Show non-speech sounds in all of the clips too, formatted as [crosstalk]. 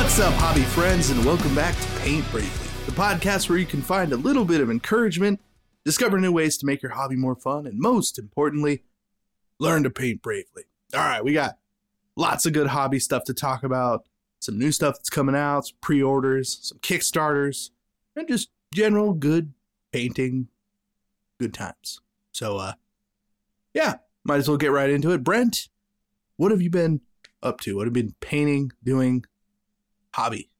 What's up, hobby friends, and welcome back to Paint Bravely, the podcast where you can find a little bit of encouragement, discover new ways to make your hobby more fun, and most importantly, learn to paint bravely. All right, we got lots of good hobby stuff to talk about, some new stuff that's coming out, some pre orders, some Kickstarters, and just general good painting, good times. So, uh, yeah, might as well get right into it. Brent, what have you been up to? What have you been painting, doing, hobby?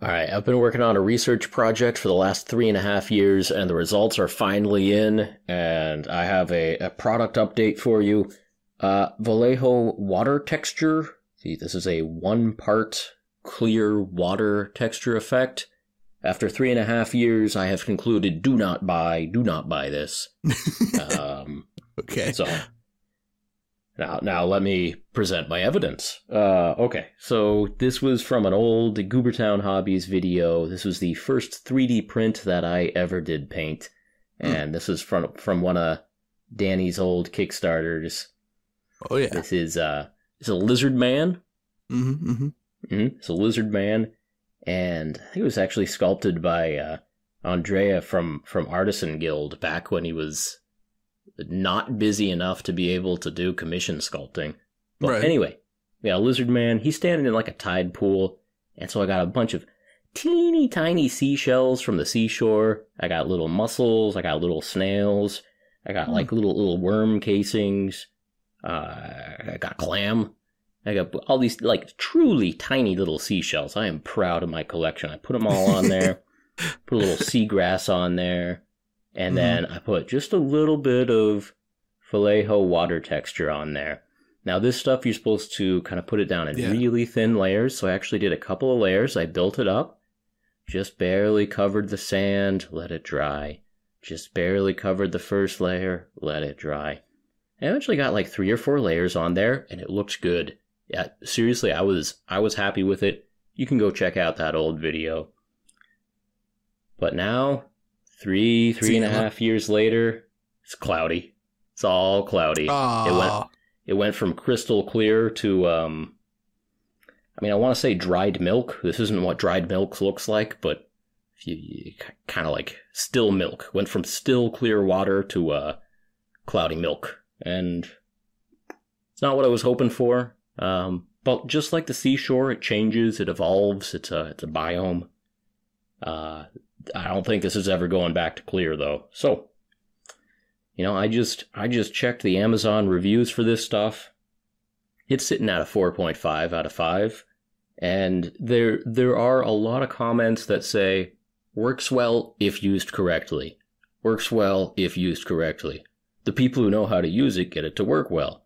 All right, I've been working on a research project for the last three and a half years, and the results are finally in. And I have a, a product update for you. Uh, Vallejo water texture. See, this is a one part clear water texture effect. After three and a half years, I have concluded do not buy, do not buy this. [laughs] um, Okay. so now, now let me present my evidence. Uh, okay, so this was from an old Goobertown Hobbies video. This was the first 3D print that I ever did paint, and this is from from one of Danny's old Kickstarters. Oh yeah. This is uh, it's a lizard man. Mm-hmm, mm-hmm. hmm It's a lizard man, and I think it was actually sculpted by uh, Andrea from from Artisan Guild back when he was not busy enough to be able to do commission sculpting. But Right. anyway, yeah, lizard man. He's standing in like a tide pool, and so I got a bunch of teeny tiny seashells from the seashore. I got little mussels. I got little snails. I got Hmm. like little little worm casings. Uh, I got clam. I got all these like truly tiny little seashells. I am proud of my collection. I put them all on there. [laughs] put a little seagrass on there, and mm-hmm. then I put just a little bit of Vallejo water texture on there. Now this stuff you're supposed to kind of put it down in Yeah. really thin layers. So I actually did a couple of layers. I built it up, just barely covered the sand, let it dry. Just barely covered the first layer, let it dry. I eventually got like three or four layers on there, and it looked good. Yeah, seriously, I was I was happy with it. You can go check out that old video. But now, three three and a half years later, it's cloudy. It's all cloudy. It went Ah, it went from crystal clear to um I mean I want to say dried milk. This isn't what dried milk looks like, but if you, you kind of like still milk. Went from still clear water to uh cloudy milk. And it's not what I was hoping for. Um but just like the seashore, it changes, it evolves, it's a it's a biome. Uh I don't think this is ever going back to clear though. So, you know, I just I just checked the Amazon reviews for this stuff. It's sitting at a 4.5 out of 5. And there there are a lot of comments that say works well if used correctly. Works well if used correctly. The people who know how to use it get it to work well.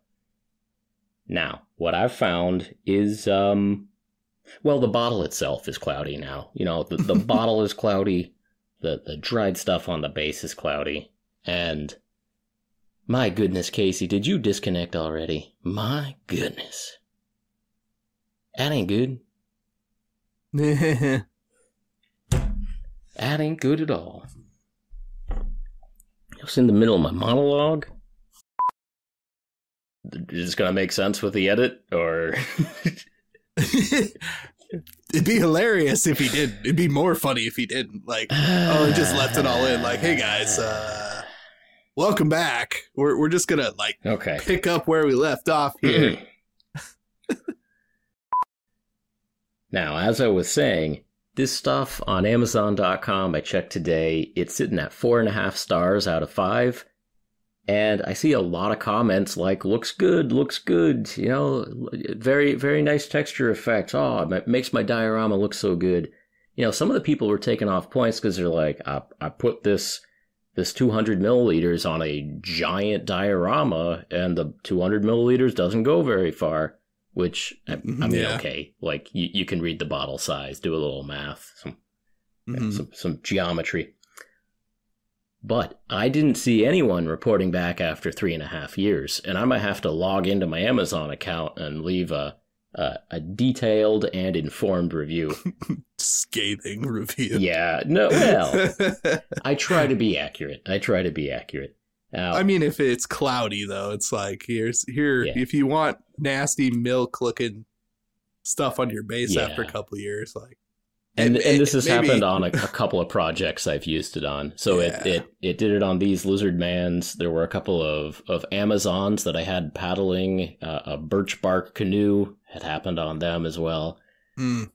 Now, what I've found is um well, the bottle itself is cloudy now. You know, the, the [laughs] bottle is cloudy, the the dried stuff on the base is cloudy, and my goodness, Casey, did you disconnect already? My goodness. That ain't good. [laughs] That ain't good at all. I was in the middle of my monologue. Is this gonna make sense with the edit, or [laughs] It'd be hilarious if he did. It'd be more funny if he didn't. Like, oh, he just left it all in. Like, hey guys, uh, welcome back. We're we're just gonna like okay? pick up where we left off here. [laughs] now, as I was saying, this stuff on Amazon.com, I checked today, it's sitting at four and a half stars out of five. And I see a lot of comments like, looks good, looks good, you know, very, very nice texture effect. Oh, it makes my diorama look so good. You know, some of the people were taking off points because they're like, I, I put this this 200 milliliters on a giant diorama and the 200 milliliters doesn't go very far which i, I mean Yeah. okay like you, you can read the bottle size do a little math some, Mhm. some some geometry but i didn't see anyone reporting back after three and a half years and i might have to log into my amazon account and leave a a, a detailed and informed review [laughs] Scathing review. yeah no well [laughs] i try to be accurate i try to be accurate now I mean, if it's cloudy though, it's like here's here. Yeah. If you want nasty milk looking stuff on your base after a Yeah. couple years. Like, and, and- and this has maybe- happened on a, [laughs] a couple of projects I've used it on. So Yeah. it, it it did it on these lizard mans. There were a couple of of Amazons that I had paddling. Uh, a birch bark canoe had happened on them as well. mm,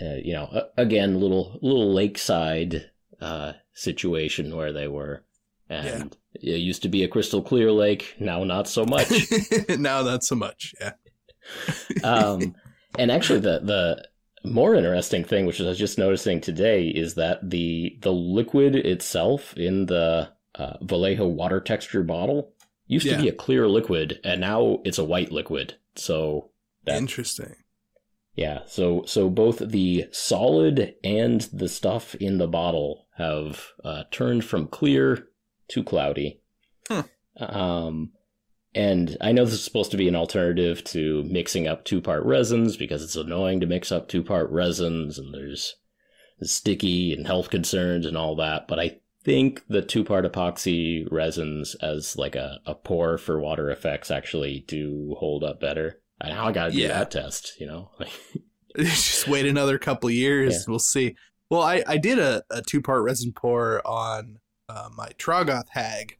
Uh, you know, again, little little lakeside uh, situation where they were, and it used to be a crystal clear lake. Now not so much. [laughs] now not so much. Yeah. [laughs] um, and actually, the the more interesting thing, which I was just noticing today, is that the the liquid itself in the uh, Vallejo water texture bottle used Yeah. to be a clear liquid, and now it's a white liquid. So that Interesting. yeah, so so both the solid and the stuff in the bottle have uh, turned from clear to cloudy. Huh. Um, and I know this is supposed to be an alternative to mixing up two part resins because it's annoying to mix up two part resins and there's sticky and health concerns and all that. But I think the two part epoxy resins as like a, a pour for water effects actually do hold up better. And now I got to do Yeah. that test, you know? Like, [laughs] [laughs] Just wait another couple years. Yeah. We'll see. Well, I, I did a, a two part resin pour on uh, my Troggoth hag,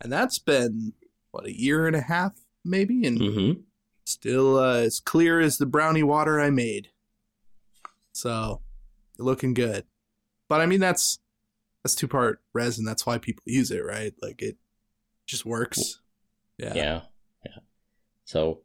and that's been, what, a year and a half, maybe? And hmm still uh, as clear as the brownie water I made. So, looking good. But I mean, that's that's two part resin. That's why people use it, right? Like it just works. Yeah. yeah. yeah, So,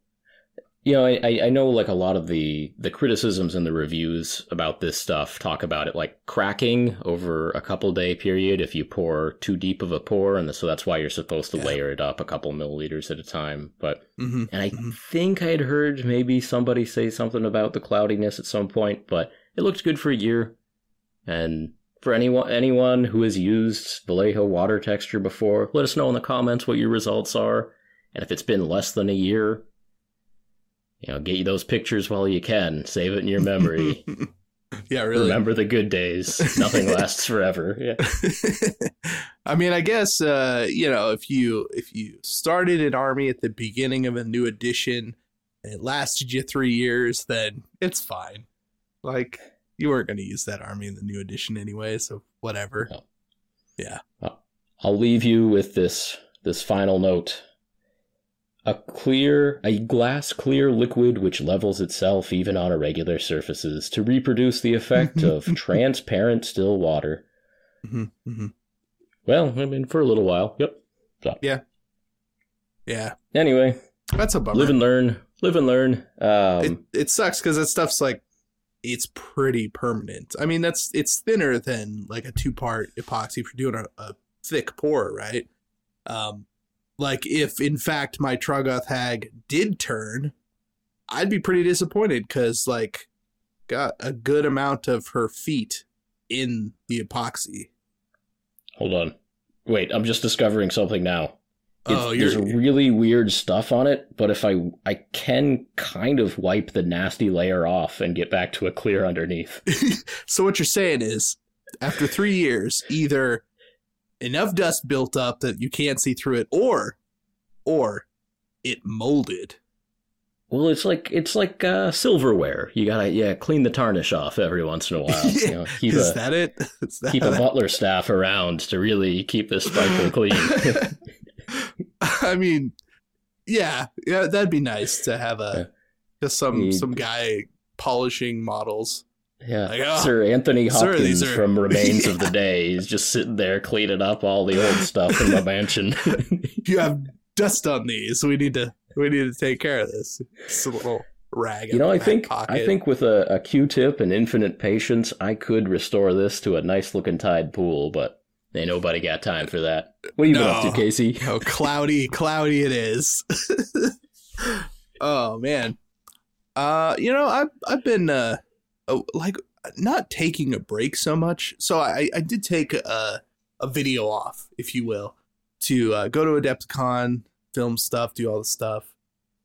you know, I, I know like a lot of the the criticisms and the reviews about this stuff talk about it like cracking over a couple day period if you pour too deep of a pour, and so that's why you're supposed to Yeah. layer it up a couple milliliters at a time. But hmm and I Mhm. think I'd heard maybe somebody say something about the cloudiness at some point, but it looked good for a year. And for anyone anyone who has used Vallejo water texture before, let us know in the comments what your results are. And if it's been less than a year, you know, get you those pictures while you can. Save it in your memory. [laughs] yeah, really. Remember the good days. Nothing [laughs] lasts forever. Yeah. [laughs] I mean, I guess uh, you know if you if you started an army at the beginning of a new edition and it lasted you three years, then it's fine. Like you weren't going to use that army in the new edition anyway, so whatever. No. Yeah. I'll leave you with this this final note. A clear, a glass clear liquid which levels itself even on irregular surfaces to reproduce the effect of [laughs] transparent still water. hmm hmm Well, I mean, for a little while. Yep. Yeah, Yeah. Anyway, that's a bummer. live and learn. Live and learn. Um, it it sucks because that stuff's like it's pretty permanent. I mean, that's it's thinner than like a two part epoxy for doing a, a thick pour, right? Um, like if in fact my Troggoth hag did turn, I'd be pretty disappointed because like got a good amount of her feet in the epoxy. hold on. Wait, I'm just discovering something now. It's, Oh, there's really weird stuff on it, but if I I can kind of wipe the nasty layer off and get back to a clear underneath. [laughs] so what you're saying is after three years either enough dust built up that you can't see through it or or it molded Well, it's like it's like uh, silverware. You gotta yeah clean the tarnish off every once in a while. You know, [laughs] keep is a that it [laughs] is that keep a butler staff around to really keep this sparkle clean. [laughs] i mean yeah yeah that'd be nice to have Yeah. a just some some guy polishing models yeah, Like, oh, Sir Anthony Hopkins these are- from Remains of the [laughs] Day. He's just sitting there cleaning up all the old stuff in my mansion. [laughs] you have dust on these we need to we need to take care of this it's a little rag you know, I think pocket. I think with a, a Q-tip and infinite patience, I could restore this to a nice looking tide pool, but ain't nobody got time for that. What have you been up to, No. Casey? [laughs] Oh, cloudy, cloudy it is. oh man. Uh, you know, I've I've been uh, like not taking a break so much. So I I did take a a video off, if you will, to uh, go to Adepticon, film stuff, do all the stuff.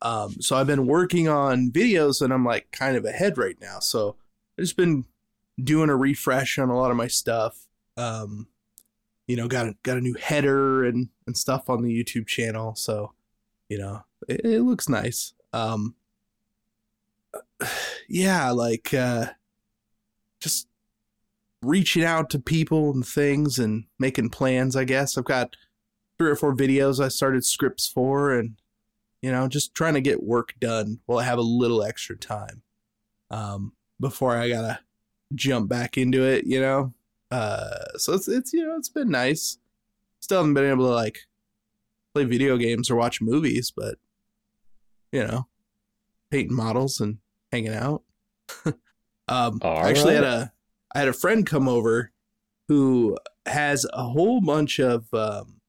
Um, so I've been working on videos, and I'm like kind of ahead right now. So I've just been doing a refresh on a lot of my stuff. Um, you know, got a, got a new header and and stuff on the YouTube channel. So, you know, it, it looks nice. Um, [sighs] yeah, like uh, just reaching out to people and things and making plans. I guess I've got three or four videos I started scripts for, and you know, just trying to get work done while I have a little extra time um, before I gotta jump back into it. You know, uh, so it's it's you know it's been nice. Still haven't been able to like play video games or watch movies, but you know, painting models and hanging out. [laughs] um, I actually had a I had a friend come over who has a whole bunch of um,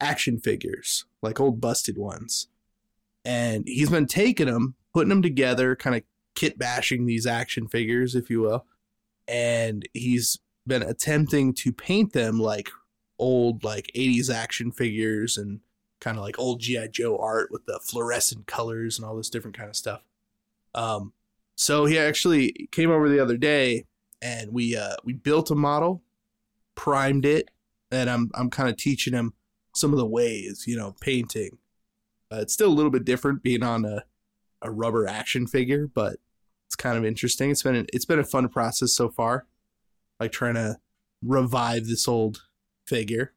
action figures, like old busted ones, and he's been taking them, putting them together, kind of kit bashing these action figures, if you will, and he's been attempting to paint them like old like 80s action figures and kind of like old GI Joe art with the fluorescent colors and all this different kind of stuff. Um, so he actually came over the other day and we uh, we built a model, primed it, and I'm I'm kind of teaching him some of the ways, you know, painting. Uh, it's still a little bit different being on a a rubber action figure, but it's kind of interesting. It's been it's been a fun process so far, like trying to revive this old figure.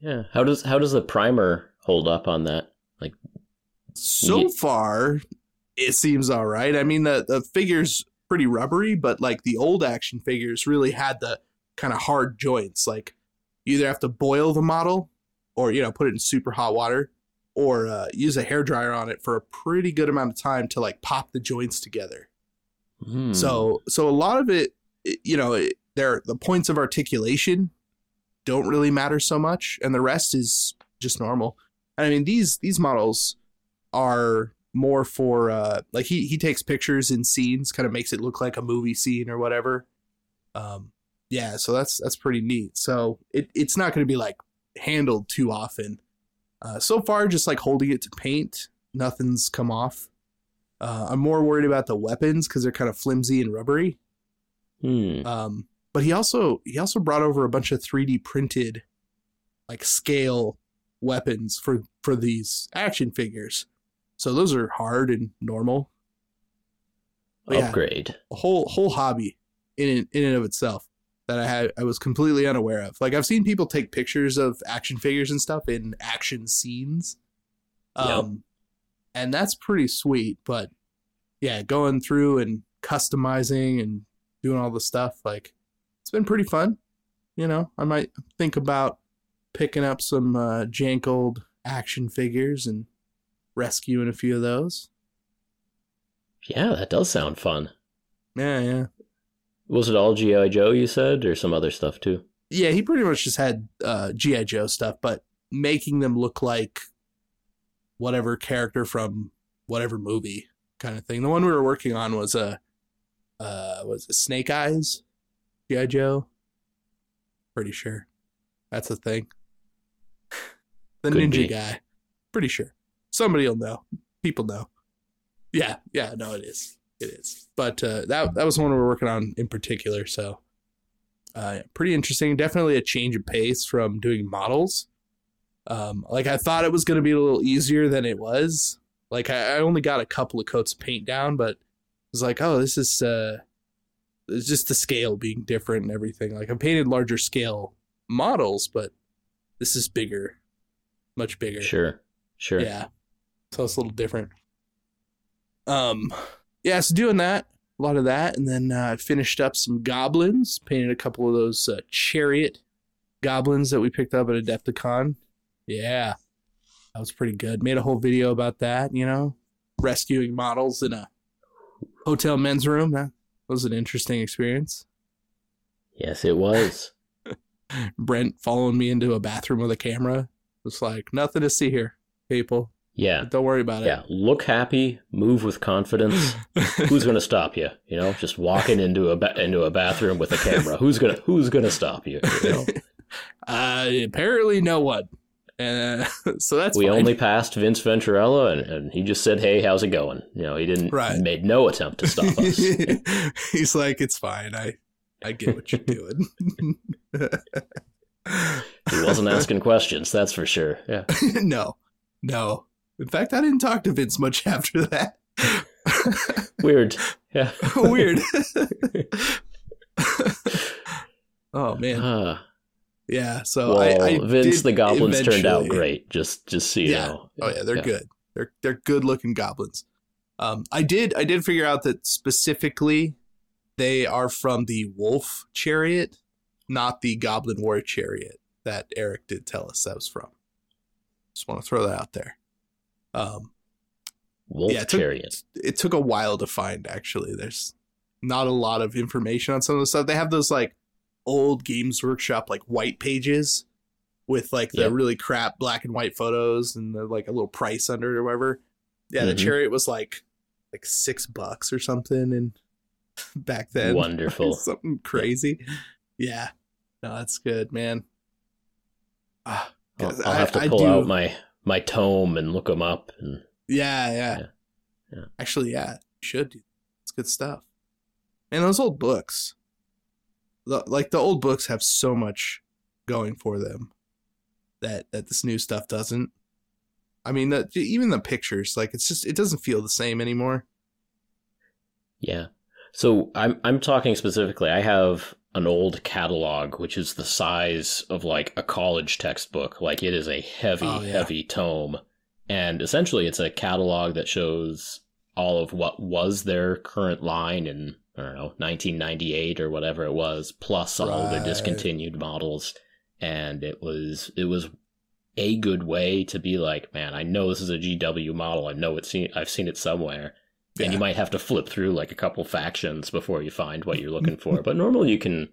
Yeah. How does how does the primer hold up on that? Like so far, it seems all right. I mean, the the figure's pretty rubbery, but like the old action figures really had the kind of hard joints. Like you either have to boil the model, or you know, put it in super hot water, or uh, use a hair dryer on it for a pretty good amount of time to like pop the joints together. hmm. So so a lot of it, it- you know, it, there the points of articulation don't really matter so much, and the rest is just normal. And I mean these these models are more for uh like he he takes pictures in scenes, kind of makes it look like a movie scene or whatever. Um yeah, so that's that's pretty neat. So it it's not going to be like handled too often. Uh, so far, just like holding it to paint, nothing's come off. Uh, I'm more worried about the weapons because they're kind of flimsy and rubbery. Hmm. Um, but he also he also brought over a bunch of 3D printed, like scale weapons for for these action figures. So those are hard and normal. But yeah, Upgrade. a whole whole hobby in in and of itself that I had I was completely unaware of. Like I've seen people take pictures of action figures and stuff in action scenes. Um and that's pretty sweet, but yeah, going through and customizing and doing all the stuff like it's been pretty fun. You know, I might think about picking up some uh jank old action figures and rescuing a few of those. Yeah, that does sound fun. Yeah, yeah. Was it all GI Joe you said, or some other stuff too? yeah, he pretty much just had uh, GI Joe stuff, but making them look like whatever character from whatever movie kind of thing. The one we were working on was a uh, was it Snake Eyes GI Joe. Pretty sure that's a thing. The Could ninja be. guy. Pretty sure somebody will know. People know. Yeah, yeah, no, it is. It is. But uh, that that was one we're working on in particular. So uh, pretty interesting. Definitely a change of pace from doing models. Um, like I thought it was going to be a little easier than it was. Like I, I only got a couple of coats of paint down, but it was like, oh, this is uh, it's just the scale being different and everything. Like I painted larger scale models, but this is bigger, much bigger. Sure. Sure. Yeah. So it's a little different. Um, yeah, so doing that, a lot of that, and then uh, I finished up some goblins, painted a couple of those uh, chariot goblins that we picked up at Adepticon. Yeah, that was pretty good. Made a whole video about that, you know, rescuing models in a hotel men's room. That was an interesting experience. Yes, it was. [laughs] Brent following me into a bathroom with a camera. It's like nothing to see here, people. Yeah. Don't worry about it. Yeah. Look happy, move with confidence. [laughs] Who's going to stop you? You know, just walking into a ba- into a bathroom with a camera. Who's going to who's going to stop you, you know? [laughs] Uh, apparently no one. Uh, [laughs] so that's we fine. only passed Vince Venturella and, and he just said, "Hey, how's it going?" You know, he didn't Right. made no attempt to stop us. He's like, it's fine. I I get what you're doing. He wasn't asking questions, that's for sure. Yeah. [laughs] no, no. In fact, I didn't talk to Vince much [laughs] after that. [laughs] Weird. Yeah. Weird. oh man. Uh, Yeah. So well, I, I Vince the Goblins turned out great. Just just so you Yeah. know. Oh yeah, they're good. They're they're good looking goblins. Um, I did I did figure out that specifically they are from the Wolf Chariot, not the Goblin War Chariot that Eric did tell us that was from. Just want to throw that out there. Um, Wolf yeah, it took- it took a while to find actually. There's not a lot of information on some of the stuff. They have those like old Games Workshop like white pages with like the Yep. really crap black and white photos and the, like a little price under it or whatever. Yeah, the Mhm. chariot was like like six bucks or something and [laughs] back then. Wonderful. [laughs] something crazy. Yeah. No, that's good, man. I'll, I'll have to I pull out my my tome and look them up. And Yeah, yeah. Yeah. Yeah. Actually, yeah, you should do. It's good stuff. And those old books, the, like the old books, have so much going for them that that this new stuff doesn't. I mean, the, even the pictures, like it's just it doesn't feel the same anymore. yeah. So I'm I'm talking specifically. I have an old catalog, which is the size of like a college textbook. Like it is a heavy, Oh, yeah. heavy tome, and essentially it's a catalog that shows all of what was their current line in I don't know 1998 or whatever it was, plus all Right. discontinued models. And it was it was a good way to be like, man, I know this is a GW model. I know it's seen I've seen it somewhere. And you might have to flip through like a couple factions before you find what you're looking for. But normally you can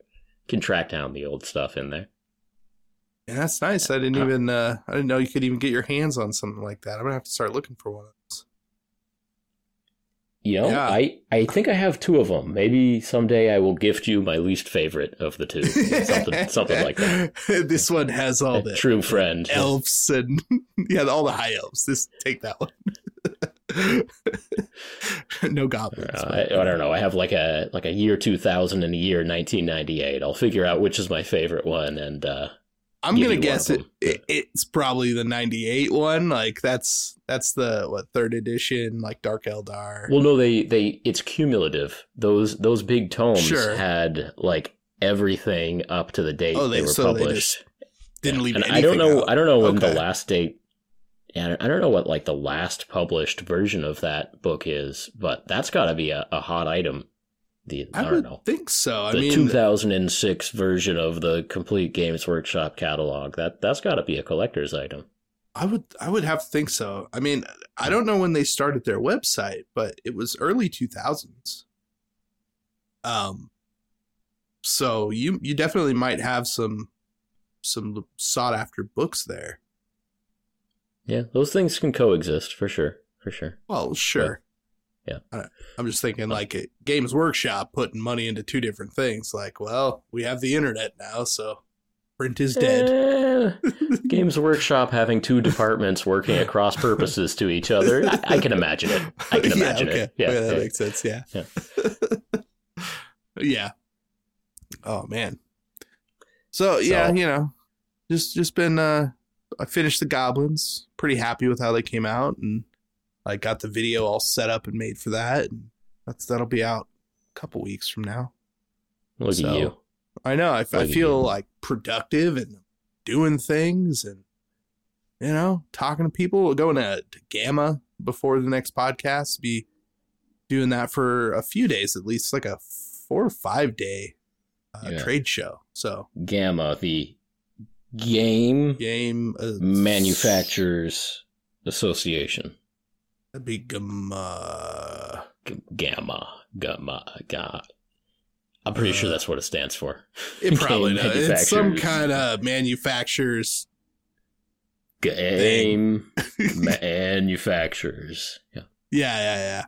can track down the old stuff in there. And that's nice. I didn't even uh I didn't know you could even get your hands on something like that. I'm gonna have to start looking for one of those. You know, Yeah. I, I think I have two of them. Maybe someday I will gift you my least favorite of the two. something something like that. [laughs] this one has all the true friend. elves and [laughs] yeah, all the high elves. This take that one. [laughs] no goblins. Uh, I, I don't know. I have like a like a year 2000 and a year 1998. I'll figure out which is my favorite one and uh I'm gonna guess it, it. It's probably the '98 one. Like that's that's the what third edition, like Dark Eldar. Well, no, they they it's cumulative. Those those big tomes Sure. had like everything up to the date Oh, they, they- were so they published. Didn't Yeah. leave And anything I don't know. out. I don't know when the last date. Yeah, I don't know what like the last published version of that book is, but that's got to be a, a hot item. The I, I don't know think so. I the mean, 2006 version of the complete Games Workshop catalog. That that's got to be a collector's item. I would I would have to think so. I mean, I don't know when they started their website, but it was early 2000s. Um so you you definitely might have some some sought after books there. Yeah, those things can coexist for sure. For sure. Well, sure. Yeah. I, I'm just thinking like it, Games Workshop putting money into two different things. Like, well, we have the internet now, so print is dead. Eh, [laughs] Games Workshop having two departments working at cross purposes to each other. I, I can imagine it. I can [laughs] imagine it. Yeah, that yeah. makes sense. Yeah. Yeah. [laughs] yeah. Oh man. So, yeah, So- you know, just just been uh I finished the goblins. Pretty happy with how they came out and I got the video all set up and made for that. And that's that'll be out a couple weeks from now. Look So- at you. I know. I, I feel like productive and doing things and, you know, talking to people. Going to, to GAMA before the next podcast. Be doing that for a few days at least, like a four or five day uh, Yeah. trade show. So, GAMA, the Game game uh, Manufacturers Association. That'd be GAMA. G- GAMA. GAMA. GAMA. I'm pretty sure Uh, that's what it stands for. It probably [laughs] does. It's some kind of manufacturers. Game [laughs] Manufacturers. Yeah. Yeah, yeah, yeah.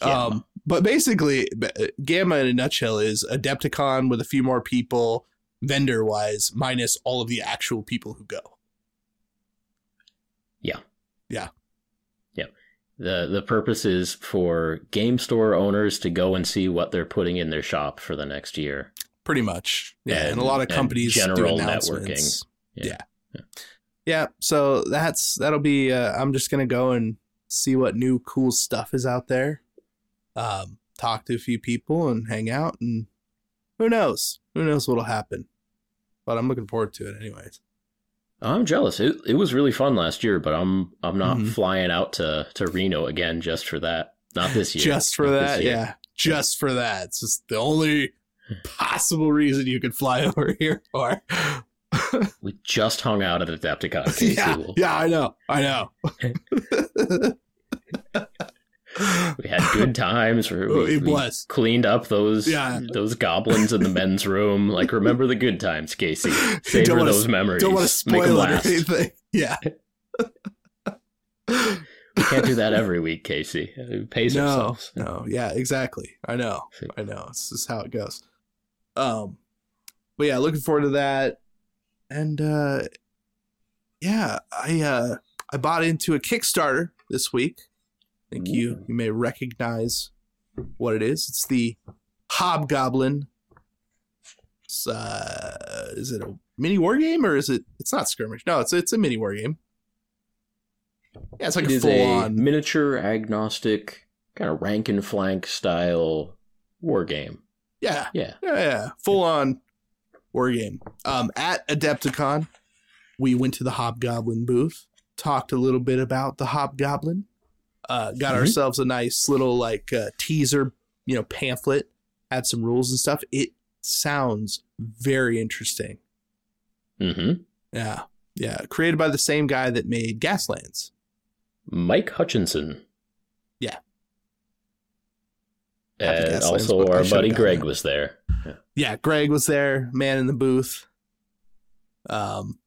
GAMA. Um, but basically, GAMA in a nutshell is Adepticon with a few more people, vendor wise, minus all of the actual people who go. Yeah. Yeah. Yeah. The the purpose is for game store owners to go and see what they're putting in their shop for the next year. Pretty much. Yeah. And, And- a lot of companies general networking. Yeah. Yeah. yeah. So that's, that'll be, uh, I'm just going to go and see what new cool stuff is out there. um, talk to a few people and hang out, and who knows? Who knows what'll happen? But I'm looking forward to it, anyways. I'm jealous. It it was really fun last year, but I'm I'm not Mhm. flying out to to Reno again just for that. Not this year. Just for Not that, yeah. Just for that. It's just the only possible reason you could fly [laughs] over here for. [laughs] We just hung out at Adepticon. Casey. [laughs] yeah, yeah, I know, I know. We had good times. [laughs] We, Oh, it we was. cleaned up those Yeah. those goblins in the men's room. Like, remember the good times, Casey. [laughs] Savor wanna- those memories. Don't want to spoil it anything. Yeah. We can't do that every week, Casey. We pace no, ourselves. no, yeah, exactly. I know, I know. This is how it goes. Um, but yeah, looking forward to that. And uh, yeah, I uh, I bought into a Kickstarter this week. I think you you may recognize what it is. It's the Hobgoblin. It's, uh, is it a mini war game or is it? It's not skirmish. No, it's it's a mini war game. Yeah, it's like it a full a on. miniature agnostic kind of rank and flank style war game. Yeah, Yeah. Yeah, yeah, full on war game. Um, at Adepticon, we went to the Hobgoblin booth, talked a little bit about the Hobgoblin, uh, got Mhm. ourselves a nice little like uh, teaser, you know, pamphlet, had some rules and stuff. It sounds very interesting. Mm-hmm. Yeah, yeah, created by the same guy that made Gaslands. Mike Hutchinson. Yeah. And also our buddy Greg was there. yeah, Greg was there, man in the booth. Um,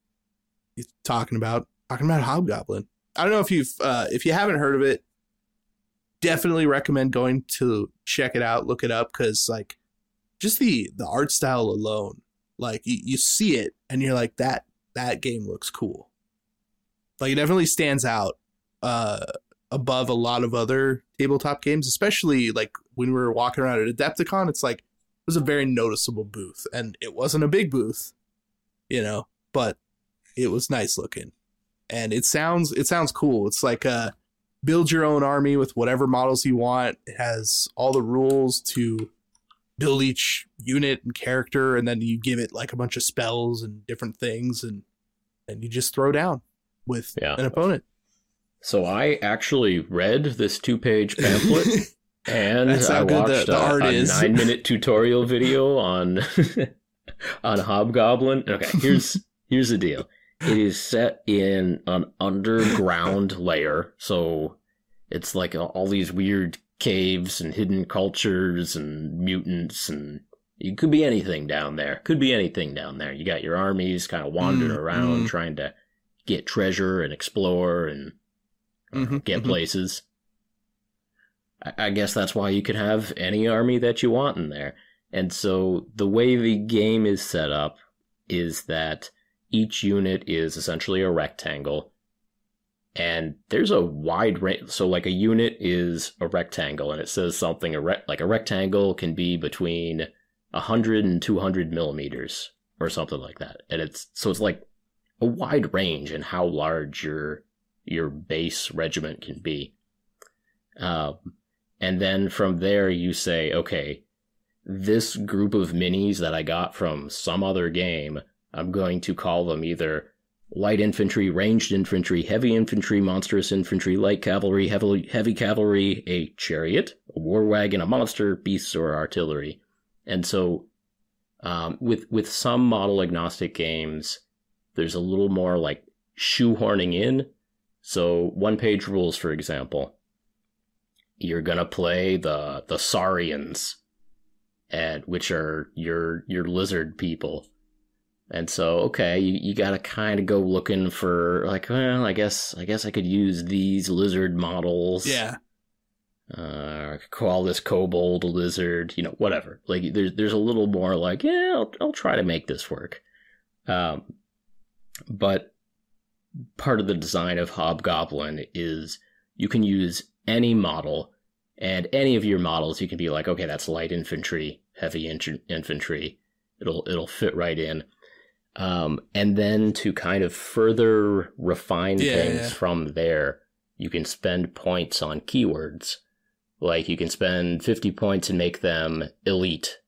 he's talking about talking about Hobgoblin. I don't know if you've uh, if you haven't heard of it, definitely recommend going to check it out, look it up, because like just the the art style alone, like you, you see it and you're like that that game looks cool. Like it definitely stands out uh above a lot of other tabletop games, especially like when we were walking around at Adepticon, it's like it was a very noticeable booth and it wasn't a big booth you know but it was nice looking and it sounds it sounds cool it's like uh build your own army with whatever models you want it has all the rules to build each unit and character and then you give it like a bunch of spells and different things and and you just throw down with Yeah. an opponent So I actually read this two page pamphlet [laughs] and That's how I good the- watched the a, art a is. nine minute tutorial video on [laughs] on Hobgoblin. Okay, here's [laughs] here's the deal. It is set in an underground layer, so it's like all these weird caves and hidden cultures and mutants and it could be anything down there. Could be anything down there. You got your armies kind of wandering Mm, around mm. trying to get treasure and explore and uh, Mhm, get mhm. places. I, I guess that's why you can have any army that you want in there. And so the way the game is set up is that each unit is essentially a rectangle. And there's a wide range. So, like a unit is a rectangle, and it says something a rec- like a rectangle can be between 100 and 200 millimeters or something like that. And it's so it's like a wide range in how large your your base regiment can be. Um, and then from there, you say, okay, this group of minis that I got from some other game, I'm going to call them either light infantry, ranged infantry, heavy infantry, monstrous infantry, light cavalry, heavy, heavy cavalry, a chariot, a war wagon, a monster, beasts, or artillery. And so, um, with with some model agnostic games, there's a little more like shoehorning in. So one page rules, for example, you're gonna play the the Saurians, and which are your your lizard people. And so, okay, you, you gotta kind of go looking for like, well, I guess I guess I could use these lizard models. yeah Uh, I could call this kobold a lizard, you know, whatever. Like, there's there's a little more like, yeah, I'll, I'll try to make this work. Um, but part of the design of Hobgoblin is you can use any model, and any of your models you can be like, okay, that's light infantry, heavy in- infantry. It'll it'll fit right in. Um, and then to kind of further refine Yeah, things yeah. from there, you can spend points on keywords Like you can spend 50 points and make them elite,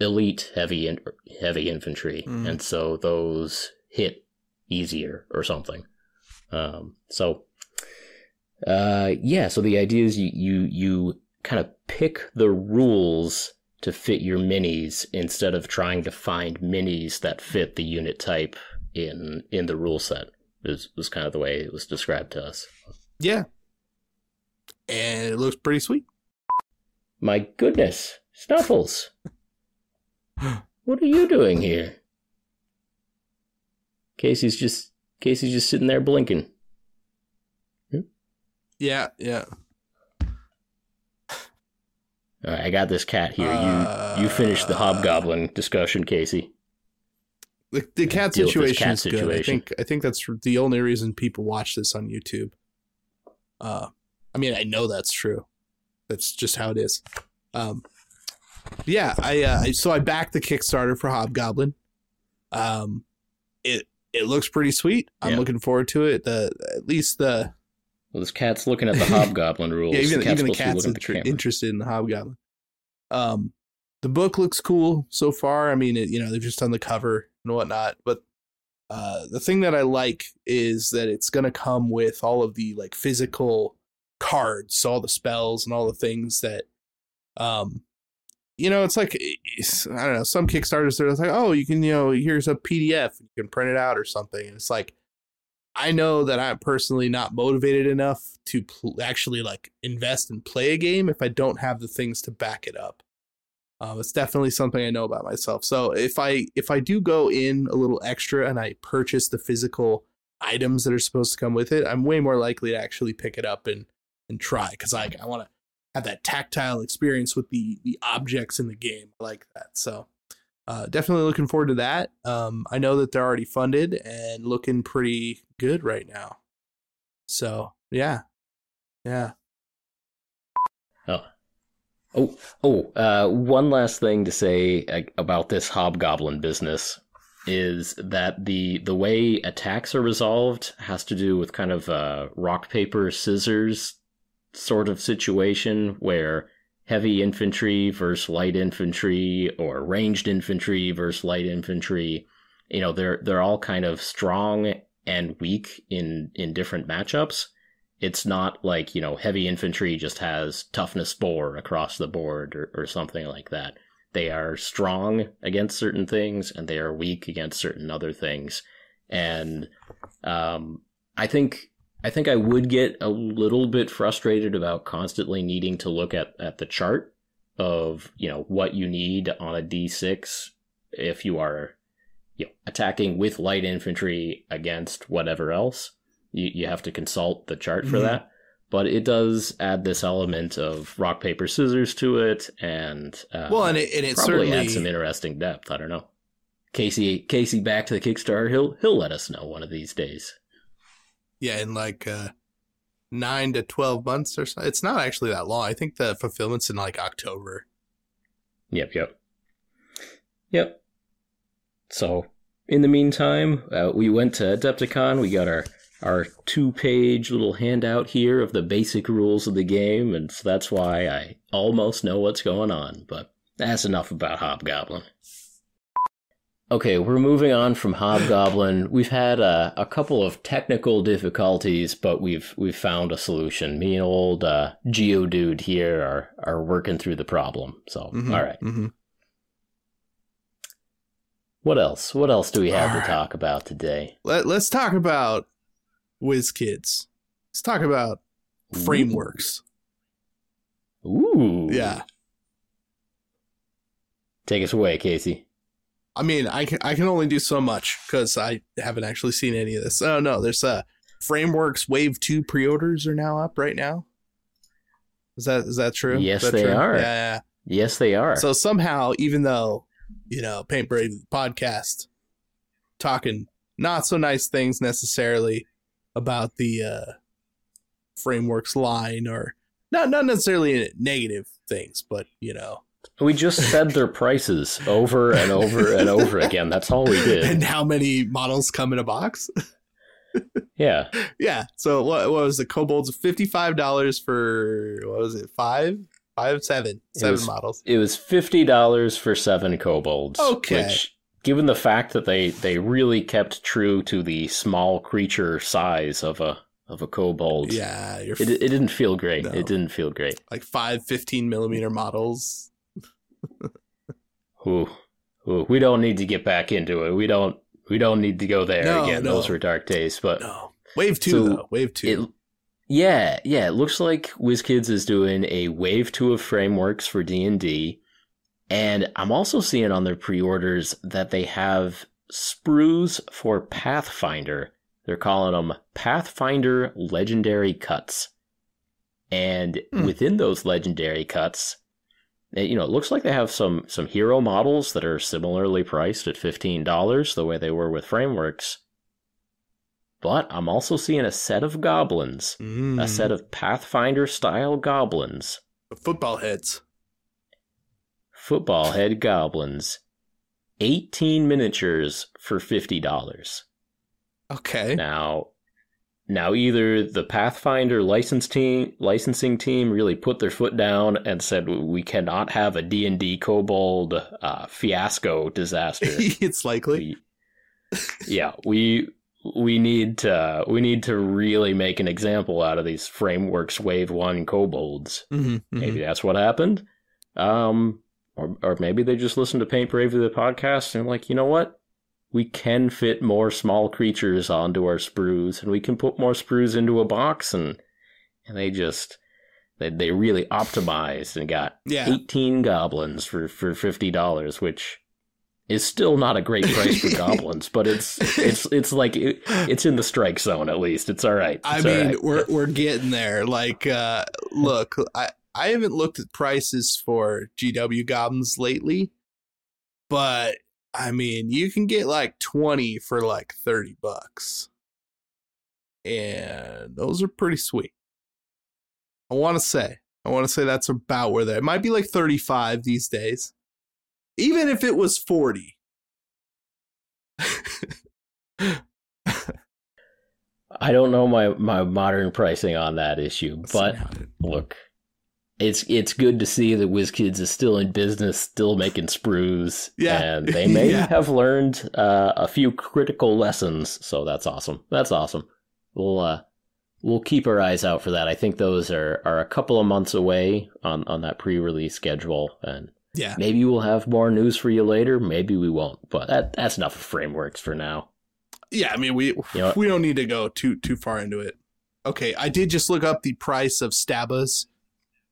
elite heavy in, heavy infantry, Mm. and so those hit easier or something. Um, so, uh, yeah. So the idea is you you you kind of pick the rules to fit your minis instead of trying to find minis that fit the unit type in in the rule set. Was was kind of the way it was described to us. Yeah. And it looks pretty sweet. My goodness, Snuffles, [laughs] what are you doing here? Casey's just Casey's just sitting there blinking. Hmm? Yeah, yeah. All right, I got this cat here. you you finish the Uh, hobgoblin discussion, Casey. The, the cat Deal with this situation cat is good. I think I think that's the only reason people watch this on YouTube. Uh, I mean, I know that's true. That's just how it is. Um, yeah, I, uh, so I backed the Kickstarter for Hobgoblin. Um, it it looks pretty sweet. I'm Yeah. looking forward to it. The at least the Well, this cat's looking at the [laughs] hobgoblin rules. yeah, even the cat's even the supposed to be cat's at the interested in the Hobgoblin. Um, the book looks cool so far. I mean, it, you know, they've just done the cover and whatnot, but uh, the thing that I like is that it's going to come with all of the like physical cards, all the spells and all the things that, um, you know, it's like it's, I don't know. Some Kickstarters they're like, oh, you can, you know, here's a PDF, you can print it out or something. And it's like, I know that I'm personally not motivated enough to pl- actually like invest and play a game if I don't have the things to back it up. Um, it's definitely something I know about myself. So if I if I do go in a little extra and I purchase the physical items that are supposed to come with it, I'm way more likely to actually pick it up and and try because I I want to have that tactile experience with the the objects in the game. I like that. So uh, definitely looking forward to that. Um, I know that they're already funded and looking pretty good right now. So yeah, yeah. Oh, oh, uh, one last thing to say uh, about this hobgoblin business is that the the way attacks are resolved has to do with kind of a rock paper scissors sort of situation where heavy infantry versus light infantry or ranged infantry versus light infantry. You know they're they're all kind of strong and weak in in different matchups. It's not like you know heavy infantry just has toughness four across the board or, or something like that. They are strong against certain things and they are weak against certain other things. And um, i think i think i would get a little bit frustrated about constantly needing to look at, at the chart of you know what you need on a d6 if you are you know, attacking with light infantry against whatever else. You, you have to consult the chart for Mhm. that. But it does add this element of rock paper scissors to it and uh, Well, and it and it probably certainly adds some interesting depth. I don't know. Casey casey back to the kickstarter he'll he'll let us know one of these days yeah in like uh, nine to twelve months or so. It's not actually that long. I think the fulfillment's in like October. yep yep yep so in the meantime uh, we went to adepticon we got our our two page little handout here of the basic rules of the game and so that's why i almost know what's going on but that's enough about hobgoblin Okay, we're moving on from Hobgoblin. We've had a, a couple of technical difficulties, but we've we've found a solution. Me and old uh, Geodude here are are working through the problem. So, Mhm, all right. mhm. What else? What else do we have All to right. talk about today? Let Let's talk about WizKids. Let's talk about frameworks. Ooh. Yeah. Take us away, Casey. I mean, I can I can only do so much because I haven't actually seen any of this. Oh no, there's uh frameworks wave two pre-orders are now up right now. Is that is that true? Yes, that they true? are. Yeah, yeah. Yes, they are. So somehow, even though you know Paint Brave podcast talking not so nice things necessarily about the uh, frameworks line, or not not necessarily negative things, but you know, we just said their prices over and over and over [laughs] again. That's all we did. and how many models come in a box. [laughs] Yeah. yeah. So what, what was the kobolds? Fifty five dollars for what was it? Five Five, seven, It was- models. It was fifty dollars for seven kobolds. Okay. Which, given the fact that they they really kept true to the small creature size of a of a kobold, Yeah, you're it, it didn't feel great. No. It didn't feel great. like five 15 millimeter models. Ooh, ooh, we don't need to get back into it. We don't. We don't need to go there No, again. no. Those were dark days. But No. Wave two, So, though. Wave two. it, yeah, yeah. It looks like WizKids is doing a wave two of frameworks for D and D, and I'm also seeing on their pre-orders that they have sprues for Pathfinder. They're calling them Pathfinder Legendary Cuts, and Hmm. within those legendary cuts, you know, it looks like they have some some hero models that are similarly priced at fifteen dollars, the way they were with frameworks. But I'm also seeing a set of goblins, Mm. a set of Pathfinder style goblins, football heads. football head goblins, 18 miniatures for $50. Okay. Now, now either the Pathfinder license team, licensing team really put their foot down and said we cannot have a D&D kobold uh, fiasco disaster. [laughs] it's likely. we, yeah, we we need to we need to really make an example out of these frameworks wave 1 kobolds. Mm-hmm, Maybe that's what happened. Um, or, or maybe they just listened to Paint Bravely the podcast and like, you know what? We can fit more small creatures onto our sprues, and we can put more sprues into a box, and and they just they they really optimized and got Yeah. 18 goblins for for fifty dollars, which is still not a great price for [laughs] goblins, but it's it's it's like it, it's in the strike zone at least. It's all right. I It's all mean, right. we're we're getting there. Like, uh, look, I I haven't looked at prices for GW goblins lately, but I mean, you can get like twenty for like thirty bucks, and those are pretty sweet. I want to say, I want to say that's about where they. It might be like thirty five these days, even if it was forty. I don't know my, my modern pricing on that issue, but look, it's it's good to see that WizKids is still in business, still making sprues, Yeah. and they [laughs] may Yeah. have learned uh, a few critical lessons. So that's awesome. That's awesome. We'll uh, we'll keep our eyes out for that. I think those are, are a couple of months away on, on that pre-release schedule, and yeah, maybe we'll have more news for you later. Maybe we won't, but that that's enough of frameworks for now. Yeah, I mean we You know we don't need to go too too far into it. Okay, I did just look up the price of Stabbas,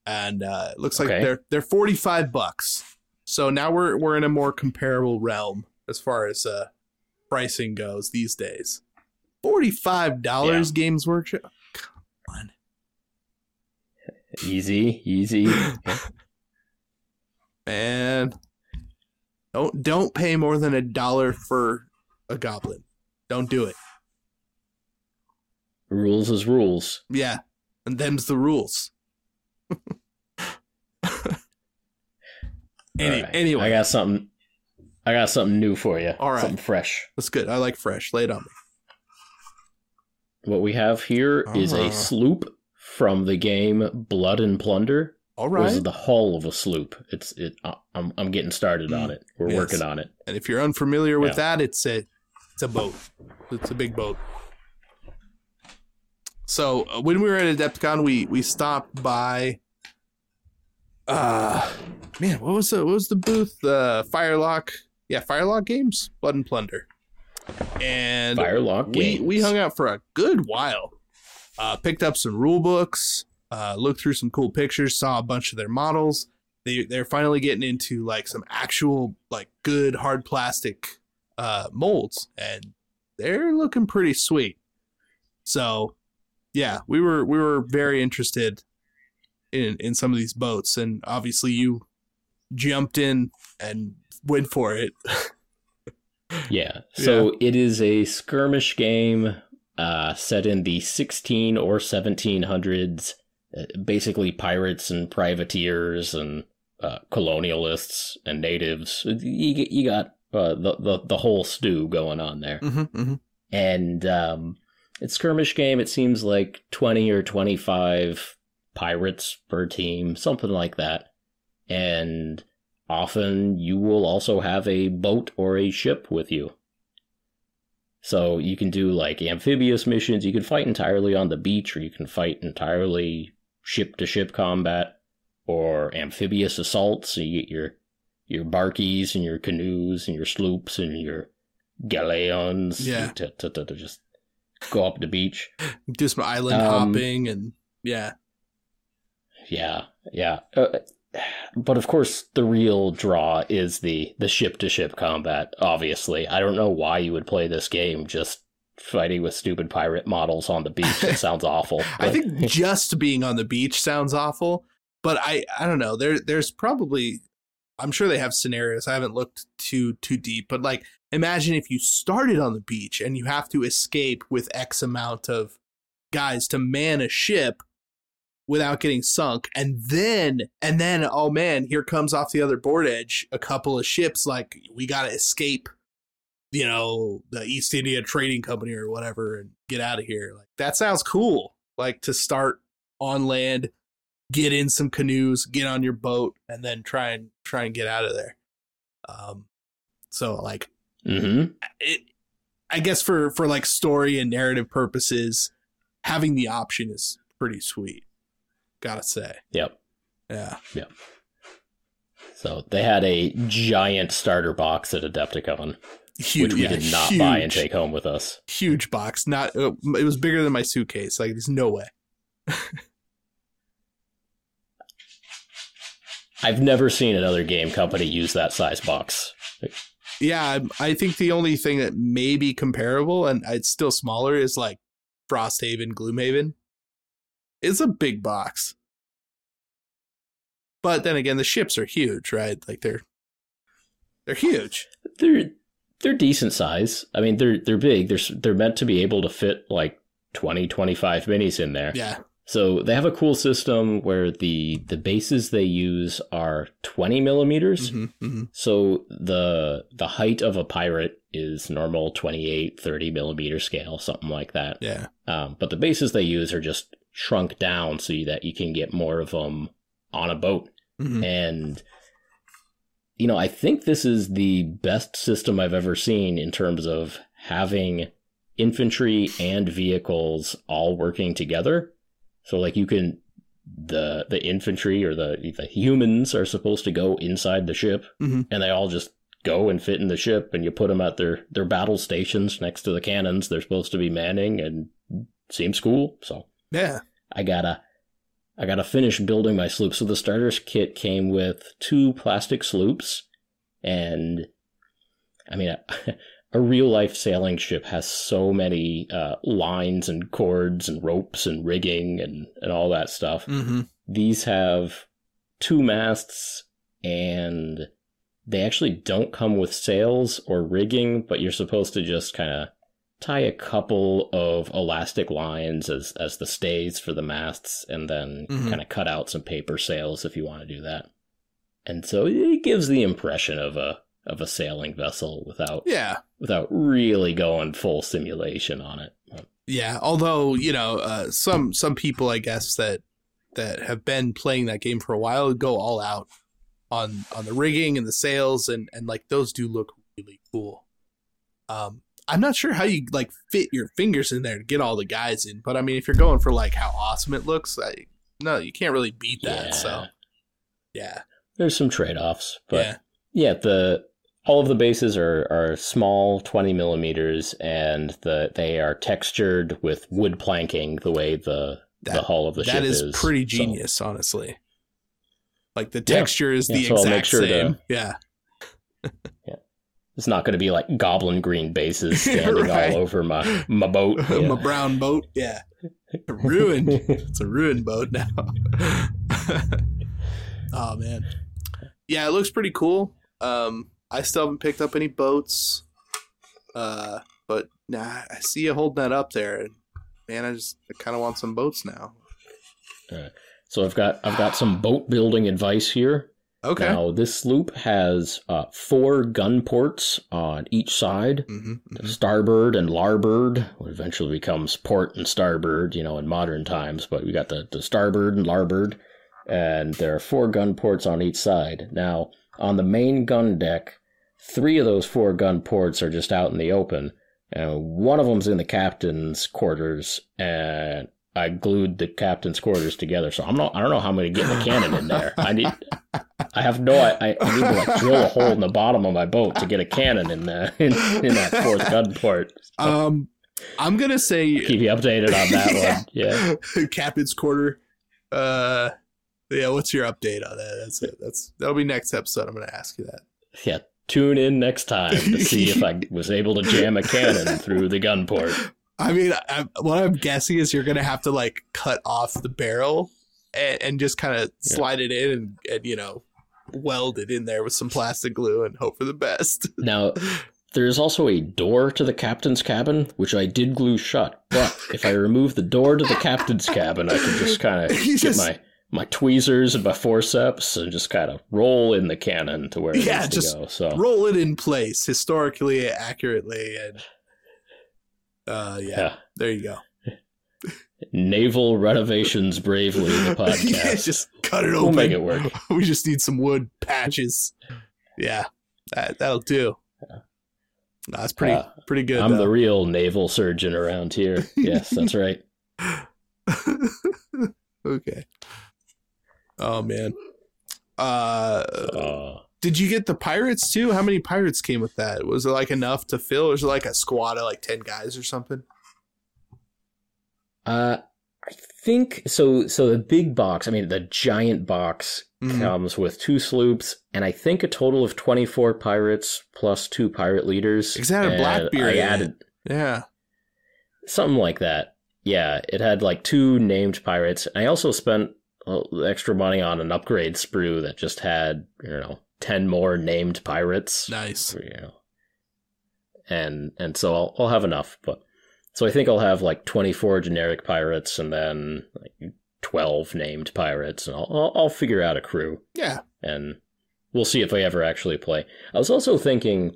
and uh, it looks like Okay. they're they're forty five bucks. So now we're we're in a more comparable realm as far as uh, pricing goes these days. Forty five dollars, Games Workshop. Come on, Easy, easy. [laughs] man. Don't don't pay more than a dollar for a goblin. Don't do it. rules is rules. Yeah, and them's the rules. Any, All right. Anyway, I got something. I got something new for you. All right. something fresh. that's good. I like fresh. Lay it on me. What we have here is Ah. a sloop from the game Blood and Plunder. All This is the hull of a sloop. It's it. I'm I'm getting started on it. We're Yes. working on it. And if you're unfamiliar with Yeah. that, it's a it's a boat. It's a big boat. So uh, when we were at Adepticon, we we stopped by. Uh man, what was the what was the booth? Uh, Firelock. Yeah, Firelock Games, Blood and Plunder. And Firelock we Games. we hung out for a good while. Uh, picked up some rule books, uh, looked through some cool pictures, saw a bunch of their models. They they're finally getting into like some actual like good hard plastic uh, molds, and they're looking pretty sweet. So, yeah, we were we were very interested in in some of these boats, and obviously you jumped in and went for it. [laughs] Yeah. So it is a skirmish game uh, set in the 16 or 1700s. uh, Basically, pirates and privateers and uh, colonialists and natives. You, you got uh, the, the the whole stew going on there. mm-hmm, mm-hmm. And um, it's skirmish game. It seems like 20 or 25 pirates per team, something like that. And often you will also have a boat or a ship with you. So you can do like amphibious missions, you can fight entirely on the beach, or you can fight entirely ship to ship combat, or amphibious assaults. So you get your your barkies and your canoes and your sloops and your galleons Yeah. to, to, to, to just go up the beach. Do some island Um, hopping and yeah. Yeah, yeah. Uh, but of course, the real draw is the the ship to ship combat. Obviously, I don't know why you would play this game just fighting with stupid pirate models on the beach. It sounds [laughs] awful. I think just being on the beach sounds awful, but I I don't know. There there's probably I'm sure they have scenarios. I haven't looked too too deep, but like imagine if you started on the beach and you have to escape with X amount of guys to man a ship without getting sunk and then and then oh man here comes off the other board edge a couple of ships like we got to escape you know the east india trading company or whatever and get out of here. Like that sounds cool like to start on land get in some canoes get on your boat and then try and try and get out of there. Um so like Mhm. it i guess for for like story and narrative purposes having the option is pretty sweet gotta say Yep. yeah Yep. So they had a giant starter box at Adepticon, huge which we yeah, did not huge, buy and take home with us. huge box not uh, it was bigger than my suitcase like there's no way [laughs] I've never seen another game company use that size box. Yeah I, I think the only thing that may be comparable and it's still smaller is like frosthaven gloomhaven it's a big box but then again the ships are huge right like they're they're huge They're they're decent size. I mean, they're they're big. They're they're meant to be able to fit like 20, 25 minis in there. yeah So they have a cool system where the the bases they use are 20 millimeters. Mhm, mhm. So the the height of a pirate is normal 28, 30 millimeter scale, something like that. yeah Um, but the bases they use are just shrunk down so that you can get more of them on a boat. Mhm. And you know, I think this is the best system I've ever seen in terms of having infantry and vehicles all working together. So like you can the the infantry or the the humans are supposed to go inside the ship Mhm. and they all just go and fit in the ship and you put them at their their battle stations next to the cannons they're supposed to be manning and seems cool. So yeah I gotta I gotta finish building my sloop. So the starters kit came with two plastic sloops, and I mean a, [laughs] a real life sailing ship has so many uh, lines and cords and ropes and rigging and and all that stuff. hmm These have two masts and they actually don't come with sails or rigging, but you're supposed to just kind of tie a couple of elastic lines as as the stays for the masts and then Mhm. kind of cut out some paper sails if you want to do that. And so it gives the impression of a of a sailing vessel without yeah without really going full simulation on it. Yeah, although you know, uh, some some people I guess that that have been playing that game for a while go all out on on the rigging and the sails and and like those do look really cool. Um, I'm not sure how you like fit your fingers in there to get all the guys in, but I mean, if you're going for like how awesome it looks, I, no, you can't really beat that. Yeah. So, yeah, There's some trade-offs, but yeah, Yeah, the all of the bases are, are small, twenty millimeters, and the they are textured with wood planking the way the the hull of the ship is. that is pretty So, genius, honestly. Like the Yeah. texture is Yeah, the so exact sure to- same. yeah, [laughs] it's not going to be like goblin green bases [laughs] standing Right. all over my my boat. [laughs] my brown boat. Yeah, ruined. it's a ruined boat now. oh man, yeah, it looks pretty cool. Um, I still haven't picked up any boats, uh, but nah, I see you holding that up there, and man, I just I kind of want some boats now. so I've got I've got some boat building advice here. Okay. Now, this sloop has uh, four gun ports on each side hmm starboard and larboard, what eventually becomes port and starboard, you know, in modern times. But we got the, the starboard and larboard, and there are four gun ports on each side. Now, on the main gun deck, three of those four gun ports are just out in the open, and one of them's in the captain's quarters, and I glued the captain's quarters together. So I'm not, I don't know how I'm going to get the cannon in there. I need, I have no, I, I need to like drill a hole in the bottom of my boat to get a cannon in the in, in that fourth gun port. Um, I'm gonna say Keep you updated on that one. [laughs] Yeah. [laughs] captain's quarter. Uh, yeah. What's your update on that? That's it. That's that'll be next episode. I'm gonna ask you that. Yeah. Tune in next time to see if I [laughs] was able to jam a cannon through the gun port. I mean, I, what I'm guessing is you're gonna have to like cut off the barrel and, and just kind of Yeah. slide it in and, and you know weld it in there with some plastic glue and hope for the best. [laughs] Now, there's also a door to the captain's cabin, which I did glue shut. But if I remove the door to the captain's cabin, I can just kind [laughs] of get just- my my tweezers and my forceps and just kind of roll in the cannon to where it Yeah, needs just to go. So Roll it in place historically accurately and. Uh yeah, yeah. there you go. Naval Renovations Bravely, the [laughs] podcast. yeah, just cut it we'll make it work. [laughs] we just need some wood patches. Yeah, that that'll do. That's pretty Uh, pretty good. I'm though. the real naval surgeon around here. Yes, that's [laughs] right. okay. Oh man. Uh, Uh, did you get the pirates too? How many pirates came with that? Was it like enough to fill, or was it like a squad of like ten guys or something? uh, I think so. So the big box, I mean, the giant box Mhm. comes with two sloops, and I think a total of 24 pirates plus two pirate leaders. Had Blackbeard I added Yeah. something like that. Yeah, it had like two named pirates. I also spent extra money on an upgrade sprue that just had, you know, 10 more named pirates. Nice. you know. And and so I'll I'll have enough, but so I think I'll have like 24 generic pirates and then like 12 named pirates and I'll I'll, I'll figure out a crew Yeah. and we'll see if I ever actually play. I was also thinking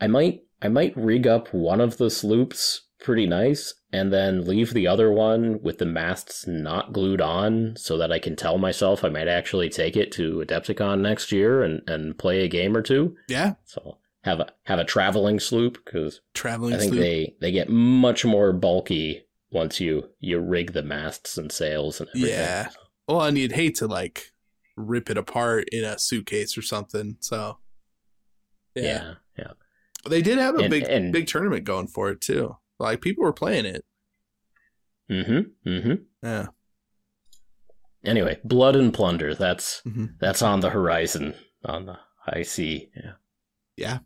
I might I might rig up one of the sloops pretty nice and then leave the other one with the masts not glued on so that I can tell myself I might actually take it to Adepticon next year and, and play a game or two. Yeah. So have a have a traveling sloop because Traveling I think sloop. they they get much more bulky once you you rig the masts and sails and everything. Yeah. Well, and you'd hate to like rip it apart in a suitcase or something. So. Yeah. Yeah. They did have a And- big and- big tournament going for it too. Like people were playing it. Mm-hmm. Mm-hmm. Yeah. Anyway, blood and plunder. That's Mhm. that's on the horizon on the high sea. Yeah. Yeah.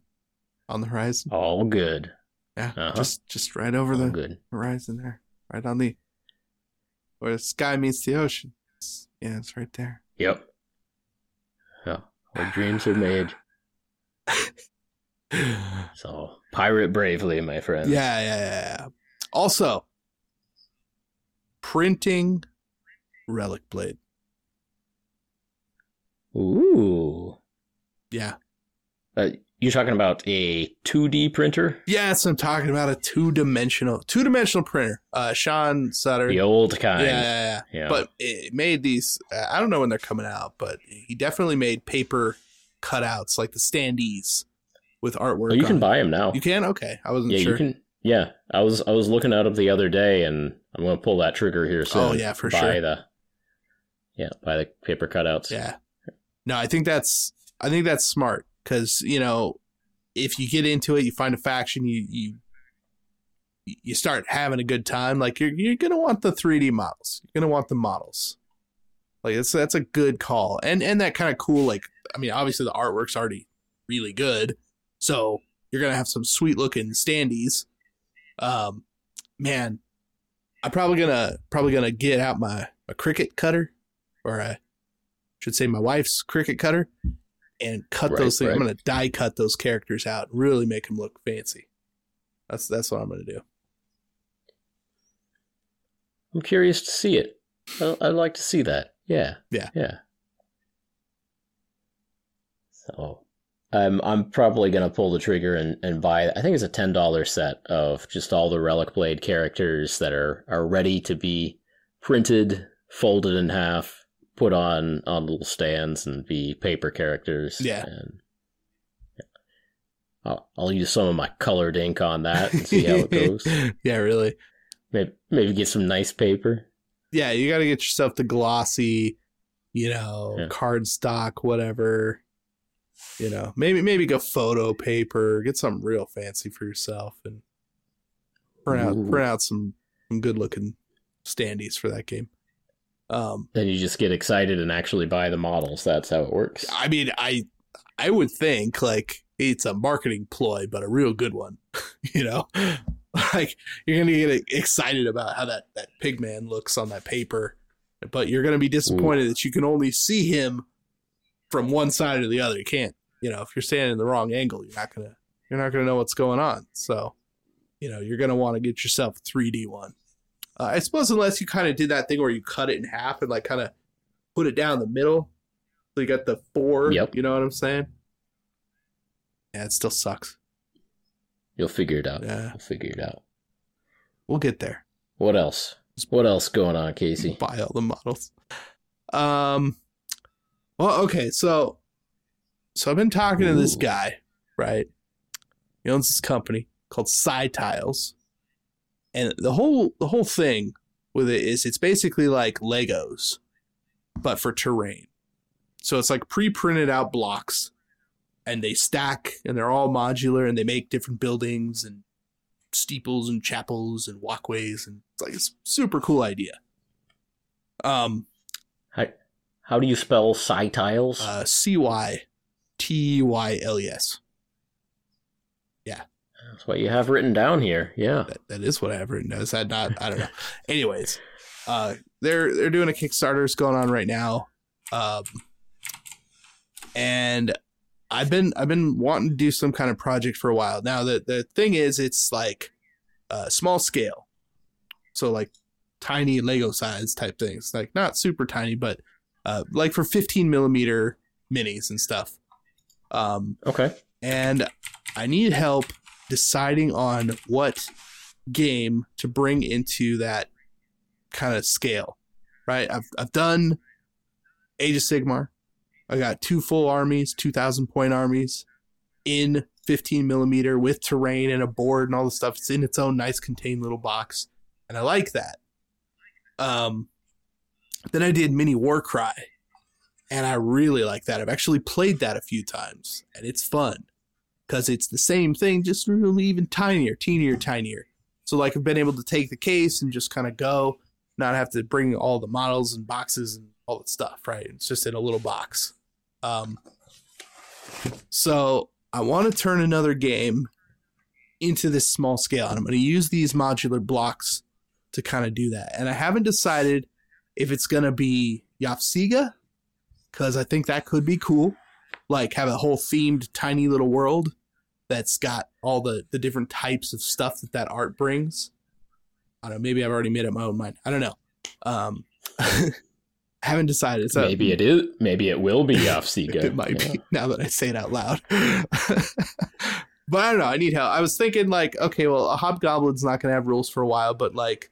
On the horizon. All good. Yeah. Uh-huh. Just just right over All the good. horizon there. Right on the where the sky meets the ocean. It's- yeah, it's right there. Yep. Yeah. Our dreams are made. [laughs] So pirate bravely, my friend. Yeah, yeah, yeah, yeah. Also, printing relic blade. Ooh. Yeah. Uh, you're talking about a 2D printer? Yes, I'm talking about a two dimensional two dimensional printer. Uh Sean Sutter. The old kind. yeah, yeah. Yeah. But it made these I don't know when they're coming out, but he definitely made paper cutouts like the standees with artwork. Oh, you can it. buy them now. You can? Okay. I wasn't yeah, sure. you can. Yeah, I was I was looking at them the other day, and I'm gonna pull that trigger here soon. Oh, yeah, for buy sure. The, yeah, buy the paper cutouts. Yeah. No, I think that's I think that's smart because you know if you get into it, you find a faction, you you you start having a good time. Like you're you're gonna want the 3D models. You're gonna want the models. Like that's that's a good call, and and that kind of cool. Like I mean, obviously the artwork's already really good, so you're gonna have some sweet looking standees. Um, man, I'm probably gonna probably gonna get out my my Cricut cutter, or I should say my wife's Cricut cutter, and cut Right, those things. I'm gonna die cut those characters out, and really make them look fancy. That's that's what I'm gonna do. I'm curious to see it. I'd like to see that. Yeah. Yeah. Yeah. So I'm I'm probably gonna pull the trigger and, and buy. I think it's a ten dollar set of just all the Relic Blade characters that are are ready to be printed, folded in half, put on on little stands, and be paper characters. Yeah. And I'll, I'll use some of my colored ink on that and see how it [laughs] goes. yeah, really. Maybe maybe get some nice paper. Yeah, you got to get yourself the glossy, you know, Yeah. card stock, whatever. You know, maybe maybe go photo paper, get something real fancy for yourself, and print out Ooh. print out some some good looking standees for that game. Um, Then you just get excited and actually buy the models. That's how it works. I mean, I I would think like it's a marketing ploy, but a real good one. [laughs] you know, [laughs] like you're gonna get excited about how that that pig man looks on that paper, but you're gonna be disappointed that you can only see him from one side or the other. You can't, you know, if you're standing in the wrong angle, you're not gonna you're not gonna know what's going on. So, you know, you're gonna want to get yourself a 3D one. Uh, I suppose unless you kind of did that thing where you cut it in half and like kind of put it down the middle. So you got the four. Yep. You know what I'm saying? Yeah, it still sucks. You'll figure it out. Yeah. You'll figure it out. We'll get there. What else? What else going on, Casey? Buy all the models. Um. Well, okay, so so I've been talking to this guy, right? He owns this company called Sci Tiles, and the whole the whole thing with it is it's basically like Legos, but for terrain. So it's like pre-printed out blocks, and they stack, and they're all modular, and they make different buildings and steeples and chapels and walkways, and it's like it's a super cool idea. Um, How, how do you spell Psi tiles? uh, C Y T Y L E S. Yeah. That's what you have written down here. Yeah. That, that is what I have written down. Is that not? I don't know. [laughs] Anyways, uh, they're they're doing a Kickstarter. It's going on right now, um, and I've been I've been wanting to do some kind of project for a while now. The the thing is, it's like uh, small scale, so like tiny Lego size type things, like not super tiny, but uh, like for 15 millimeter minis and stuff. Um, Okay. and I need help deciding on what game to bring into that kind of scale. Right? I've I've done Age of Sigmar. I got two full armies, two thousand point armies in 15 millimeter with terrain and a board and all the stuff. It's in its own nice contained little box, and I like that. Um, then I did Mini Warcry, and I really like that. I've actually played that a few times, and it's fun because it's the same thing, just really even tinier, teenier, tinier. So like I've been able to take the case and just kind of go, not have to bring all the models and boxes and all that stuff, right? It's just in a little box. Um, so I want to turn another game into this small scale, and I'm going to use these modular blocks to kind of do that. And I haven't decided if it's going to be Yafsiga, because I think that could be cool. Like have a whole themed tiny little world that's got all the the different types of stuff that that art brings. I don't know. Maybe I've already made up my own mind. I don't know. Um, I [laughs] haven't decided. So maybe it is. Maybe it will be Yafsiga. [laughs] it might be now that I say it out loud. [laughs] but I don't know. I need help. I was thinking like, okay, well, a hobgoblin's not going to have rules for a while, but like,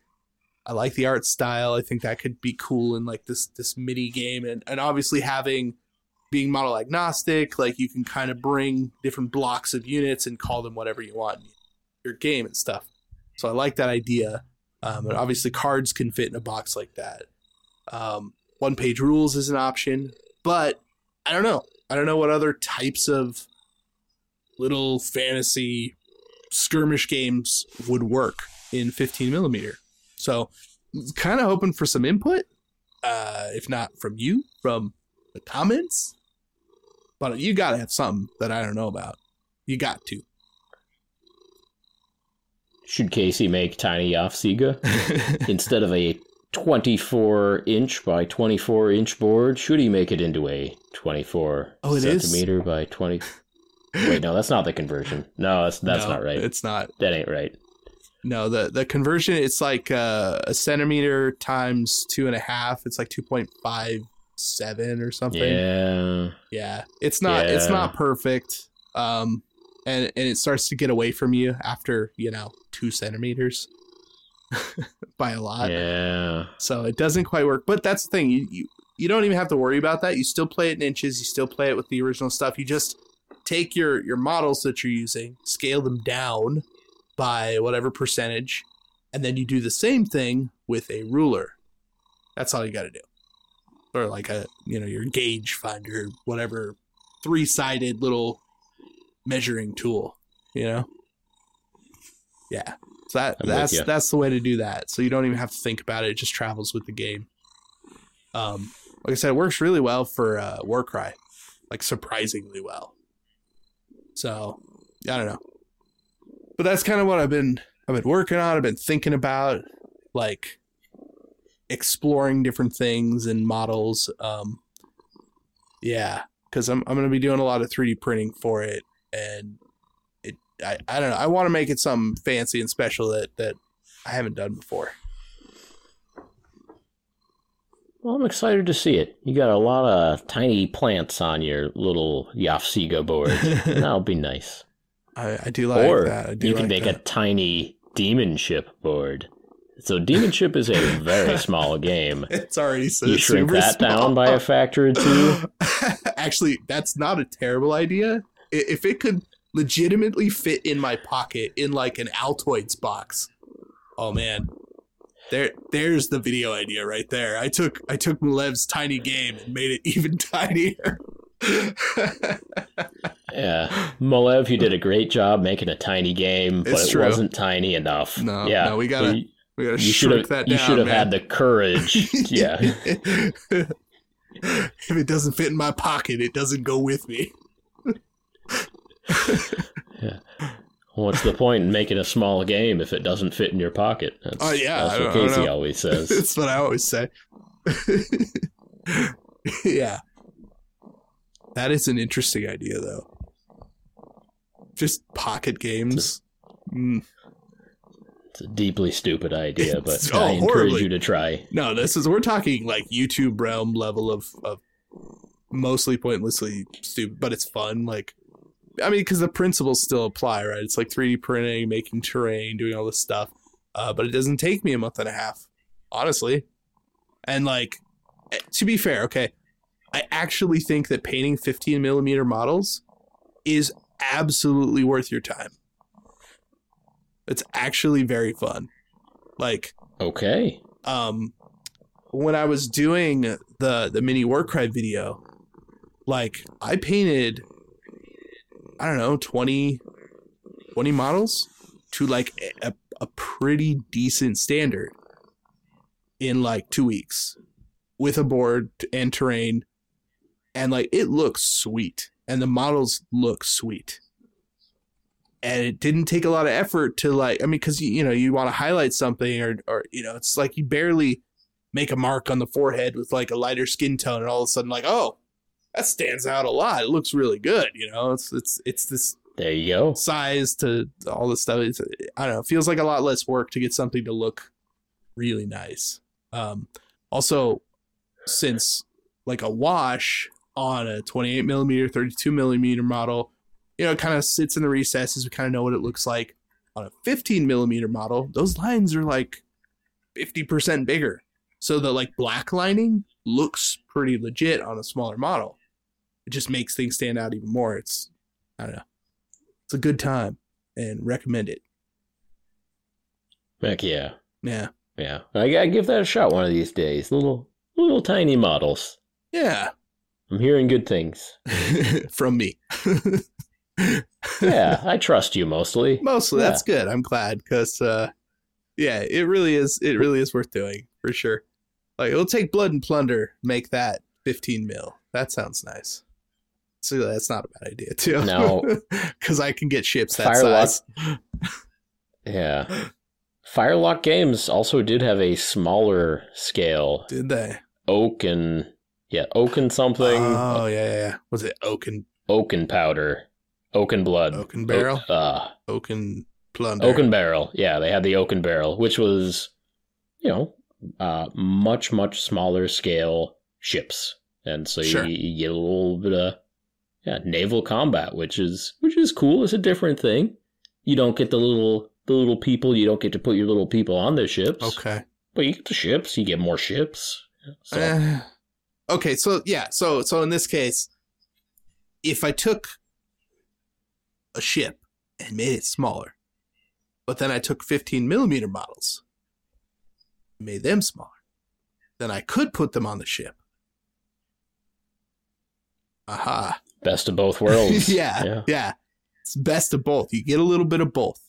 I like the art style. I think that could be cool in like this this mini game, and and obviously having being model agnostic, like you can kind of bring different blocks of units and call them whatever you want in your game and stuff. So I like that idea. Um, and obviously cards can fit in a box like that. Um, one page rules is an option, but I don't know. I don't know what other types of little fantasy skirmish games would work in 15 millimeter. So, kind of hoping for some input, uh, if not from you, from the comments. But you got to have something that I don't know about. You got to. Should Casey make tiny Yafsiga [laughs] instead of a 24 inch by 24 inch board? Should he make it into a 24 Oh, it is? centimeter by 20? Wait, no, that's not the conversion. No, that's that's No, not right. It's not. That ain't right. No, the the conversion it's like uh, a centimeter times two and a half. It's like two point five seven or something. Yeah. Yeah. It's not it's not perfect. Um and and it starts to get away from you after, you know, two centimeters [laughs] by a lot. Yeah. So it doesn't quite work. But that's the thing. You, you you don't even have to worry about that. You still play it in inches, you still play it with the original stuff. You just take your your models that you're using, scale them down by whatever percentage, and then you do the same thing with a ruler. That's all you got to do. Or like a, you know, your gauge finder, whatever three-sided little measuring tool, you know? Yeah. So that I'm that's that's the way to do that. So you don't even have to think about it. It just travels with the game. Um, like I said, it works really well for uh, Warcry, like surprisingly well. So I don't know, but that's kind of what I've been I've been working on. I've been thinking about like exploring different things and models. Um, yeah, because I'm I'm gonna be doing a lot of 3D printing for it, and it I, I don't know. I want to make it something fancy and special that that I haven't done before. Well, I'm excited to see it. You got a lot of tiny plants on your little Yafsiga board. [laughs] That'll be nice. I, I do like or that. I do you can like make that. a tiny demon ship board. So demon ship is a very [laughs] small game. It's already so You shrink that down by a factor of two. [laughs] Actually, that's not a terrible idea. If it could legitimately fit in my pocket in like an Altoids box, oh man, there, there's the video idea right there. I took I took Malev's tiny game and made it [laughs] even tinier. Yeah, Malev, you did a great job making a tiny game, but It's it true. wasn't tiny enough. No, yeah, no, we gotta- we gotta you should shrink have. You should have had the courage. [laughs] yeah, if it doesn't fit in my pocket, it doesn't go with me. [laughs] Yeah. What's the point in making a small game if it doesn't fit in your pocket? That's, Oh, yeah, that's what don't- I don't Casey always says. [laughs] That's what I always say. yeah. That is an interesting idea, though. Just pocket games. Mm. It's a deeply stupid idea, [laughs] but It's- I oh, encourage horribly. you to try. No, this is we're talking like YouTube realm level of of mostly pointlessly stupid, but it's fun. Like, I mean, because the principles still apply, right? It's like 3D printing, making terrain, doing all this stuff. Uh, but it doesn't take me a month and a half, honestly. And like, eh, to be fair, okay, I actually think that painting 15 millimeter models is absolutely worth your time. It's actually very fun. Like, Okay. um when I was doing the the mini Warcry video, like I painted I don't know, 20 20 models to like a, a pretty decent standard in like 2 weeks with a board and terrain and like it looks sweet. And the models look sweet. And it didn't take a lot of effort to like i mean because you, you know you want to highlight something or or you know it's like you barely make a mark on the forehead with like a lighter skin tone and all of a sudden like oh that stands out a lot. It looks really good you know? It's it's it's this There you go. size to all this stuff. It's, i don't know it feels like a lot less work to get something to look really nice. Um also since like a wash on a 28 millimeter 32 millimeter model. You know it kind of sits in the recesses we kind of know what it looks like. On a 15 millimeter model those lines are like 50% bigger. So the like black lining looks pretty legit on a smaller model. It just makes things stand out even more. It's i don't know. It's a good time and recommend it. Heck yeah. yeah. Yeah. I gotta give that a shot one of these days. Little little tiny models. yeah I'm hearing good things. [laughs] from me [laughs] Yeah, I trust you mostly. mostly that's good i'm glad because uh yeah it really is it really is worth doing for sure like it'll take blood and plunder make that 15 mil that sounds nice so that's not a bad idea too No. [laughs] because i can get ships that Firelock. size Yeah. Firelock Games also did have a smaller scale. did they Oak and yeah, oak and something. oh yeah, yeah yeah was it oak and Oak and powder. Oak and blood. Oak and barrel? Oak, uh, oak and plunder oak and barrel. Yeah, they had the oak and barrel, which was, you know, uh, much much smaller scale ships. and so Sure. you, you get a little bit of yeah naval combat, which is which is cool. It's a different thing. You don't get the little the little people. You don't get to put your little people on the ships. Okay. but you get the ships. You get more ships. So Eh, okay, so yeah, so so in this case, if I took a ship and made it smaller, but then I took 15 millimeter models, made them smaller, then I could put them on the ship. Aha. best of both worlds. [laughs] yeah, yeah. yeah. It's best of both. You get a little bit of both.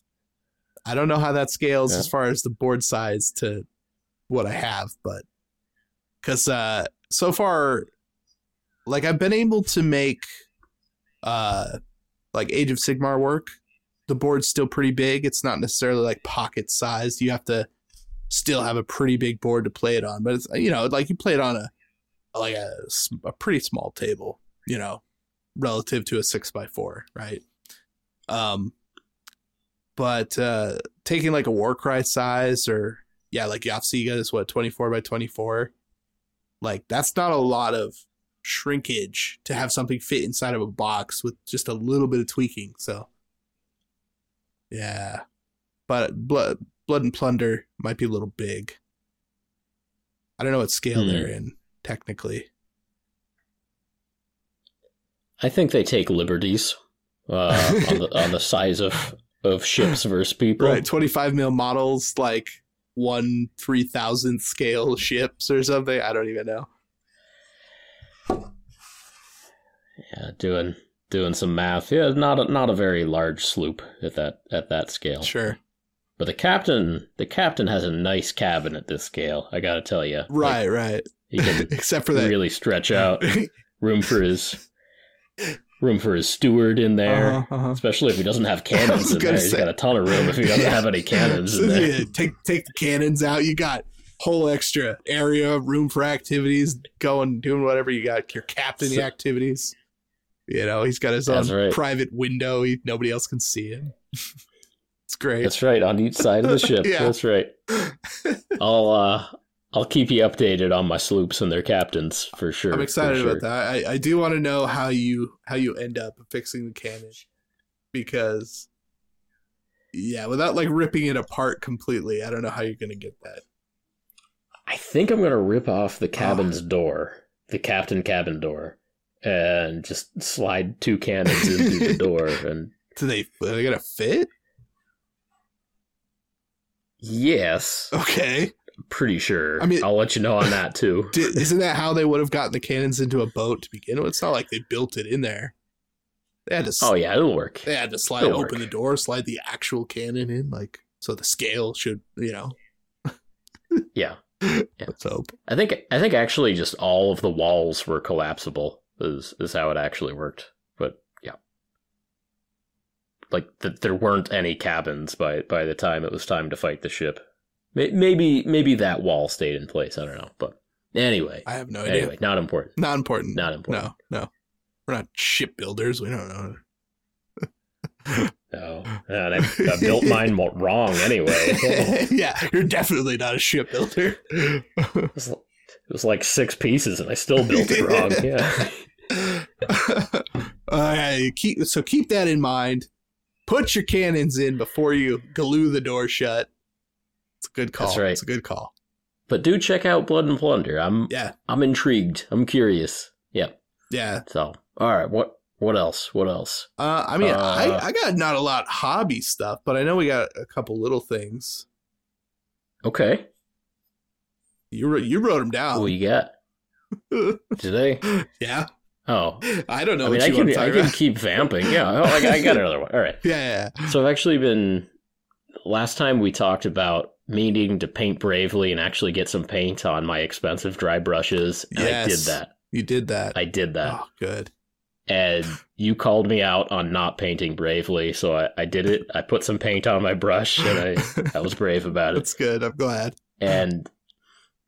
I don't know how that scales Yeah. as far as the board size to what I have, but because uh, so far, like I've been able to make uh, like Age of Sigmar work. The board's still pretty big. It's not necessarily like pocket sized. You have to still have a pretty big board to play it on, but it's you know like you play it on a like a, a pretty small table, you know, relative to a six by four, right? Um, but uh, taking like a Warcry size or yeah, like Yafsiga is what twenty four by twenty four. Like that's not a lot of shrinkage to have something fit inside of a box with just a little bit of tweaking. So yeah, but blood blood and plunder might be a little big. I don't know what scale Hmm. they're in technically. I think they take liberties uh, on the on the [laughs] size of of ships versus people. Right, 25 mil models, like one three thousandth scale ships or something. I don't even know. Yeah, doing doing some math. Yeah, not a, not a very large sloop at that at that scale. Sure. But the captain, the captain has a nice cabin at this scale. I gotta tell you, Right, right. he can [laughs] Except for that. really stretch out [laughs] room for his room for his steward in there. Uh-huh, uh-huh. Especially if he doesn't have [laughs] cannons in there, gonna he's say- got a ton of room. If he doesn't Yeah. have any [laughs] cannons in there, yeah, [laughs] take take the cannons out. You got whole extra area, room for activities, going doing whatever you got. Your captain So- activities. You know, he's got his own right. private window. He, nobody else can see him. it's great. that's right on each side of the ship. Yeah. That's right. I'll uh, I'll keep you updated on my sloops and their captains for sure. I'm excited sure. about that. I, I do want to know how you how you end up fixing the cannon because yeah, without like ripping it apart completely, I don't know how you're gonna get that. I think I'm gonna rip off the cabin's door, the captain cabin door, and just slide two cannons in through the [laughs] door. And Do they are they gonna fit? yes, Okay, pretty sure. I mean- I'll let you know on that too. [laughs] Isn't that how they would have gotten the cannons into a boat to begin with? It's not like they built it in there. They had to. Oh yeah, it'll work. They had to slide It'll open work. the door, slide the actual cannon in, like so the scale should you know. [laughs] [laughs] Yeah, Let's hope. I think I think actually just all of the walls were collapsible. Is is how it actually worked. But yeah, like th- there weren't any cabins by by the time it was time to fight the ship. May- Maybe maybe that wall stayed in place. I don't know. But anyway, I have no idea. anyway, not important. Not important. Not important. No, no. We're not shipbuilders. We don't know. No, And I, I built mine wrong anyway. [laughs] yeah, you're definitely not a shipbuilder. It was, it was like six pieces, and I still built it wrong. [laughs] Yeah. uh, keep so keep that in mind. Put your cannons in before you glue the door shut. It's a good call. That's right. It's a good call. But do check out Blood and Plunder. I'm Yeah, I'm intrigued. I'm curious. Yep. yeah. So, all right. What what else? What else? Uh, I mean, Uh, I, I got not a lot hobby stuff, but I know we got a couple little things. Okay. You wrote, you wrote them down. What you got? [laughs] Today? yeah, Oh, I don't know I mean, what I can I can keep vamping. Yeah. Oh, I, I got another one. All right. [laughs] Yeah, yeah, So I've actually been. Last time we talked about me needing to paint bravely and actually get some paint on my expensive dry brushes, and I did that. you did that. I did that. Oh, good. and you called me out on not painting bravely, so I, I did it. I put some paint on my brush, and I, [laughs] I was brave about it. That's good. I'm glad. And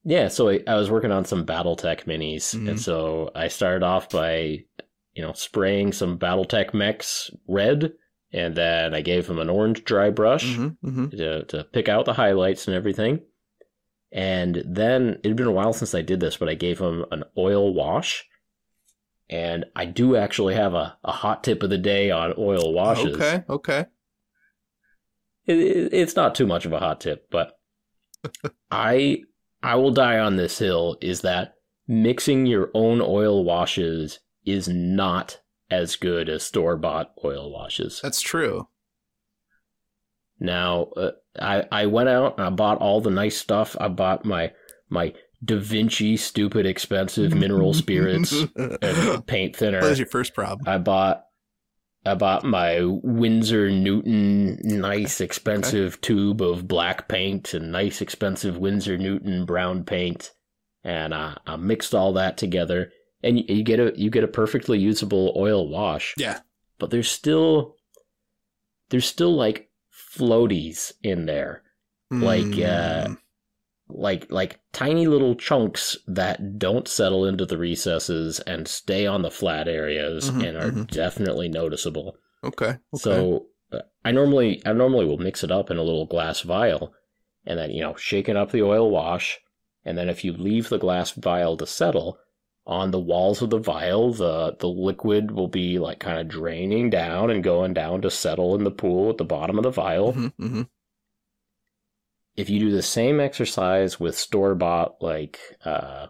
yeah, so I, I was working on some BattleTech minis, Mhm. and so I started off by, you know, spraying some BattleTech mechs red, and then I gave him an orange dry brush Mhm, mhm. to, to pick out the highlights and everything. And then it had been a while since I did this, but I gave him an oil wash And I do actually have a, a hot tip of the day on oil washes. Okay, okay. It, it, it's not too much of a hot tip, but [laughs] I I will die on this hill is that mixing your own oil washes is not as good as store bought oil washes. That's true. Now, uh, I I went out and I bought all the nice stuff. I bought my my Da Vinci stupid expensive mineral spirits [laughs] and paint thinner. That was your first problem. I bought I bought my Winsor Newton nice expensive tube of black paint and nice expensive Winsor Newton brown paint, and I, I mixed all that together, and you, you get a you get a perfectly usable oil wash. Yeah. But there's still there's still like floaties in there, like uh, Mm. like like tiny little chunks that don't settle into the recesses and stay on the flat areas Mhm, and are mhm. definitely noticeable. okay. okay. So uh, I normally I normally will mix it up in a little glass vial and then you know shaking up the oil wash and then if you leave the glass vial to settle on the walls of the vial the the liquid will be like kind of draining down and going down to settle in the pool at the bottom of the vial Mhm, mhm. if you do the same exercise with store bought like uh,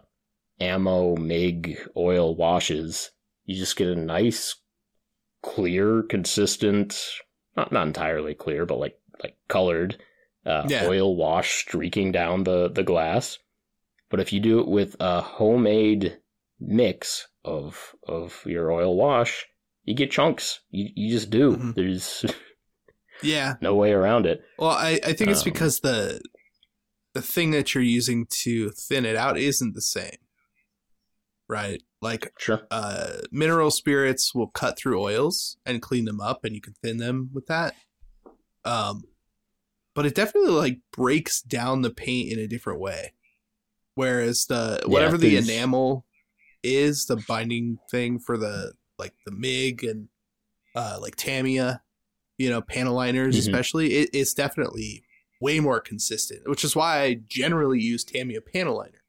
ammo mig oil washes, you just get a nice, clear, consistent, not not entirely clear, but like like colored uh, Yeah. oil wash streaking down the the glass. But if you do it with a homemade mix of of your oil wash, you get chunks. You you just do. Mhm. There's [laughs] Yeah. [laughs] no way around it. Well, I, I think it's Um, because the the thing that you're using to thin it out isn't the same. Right? Like Sure. uh mineral spirits will cut through oils and clean them up and you can thin them with that. Um but it definitely like breaks down the paint in a different way. Whereas the Yeah, whatever the enamel is, the binding thing for the like the MIG and uh like Tamiya, you know, panel liners Mhm. especially, it, it's definitely way more consistent, which is why I generally use Tamiya panel liner.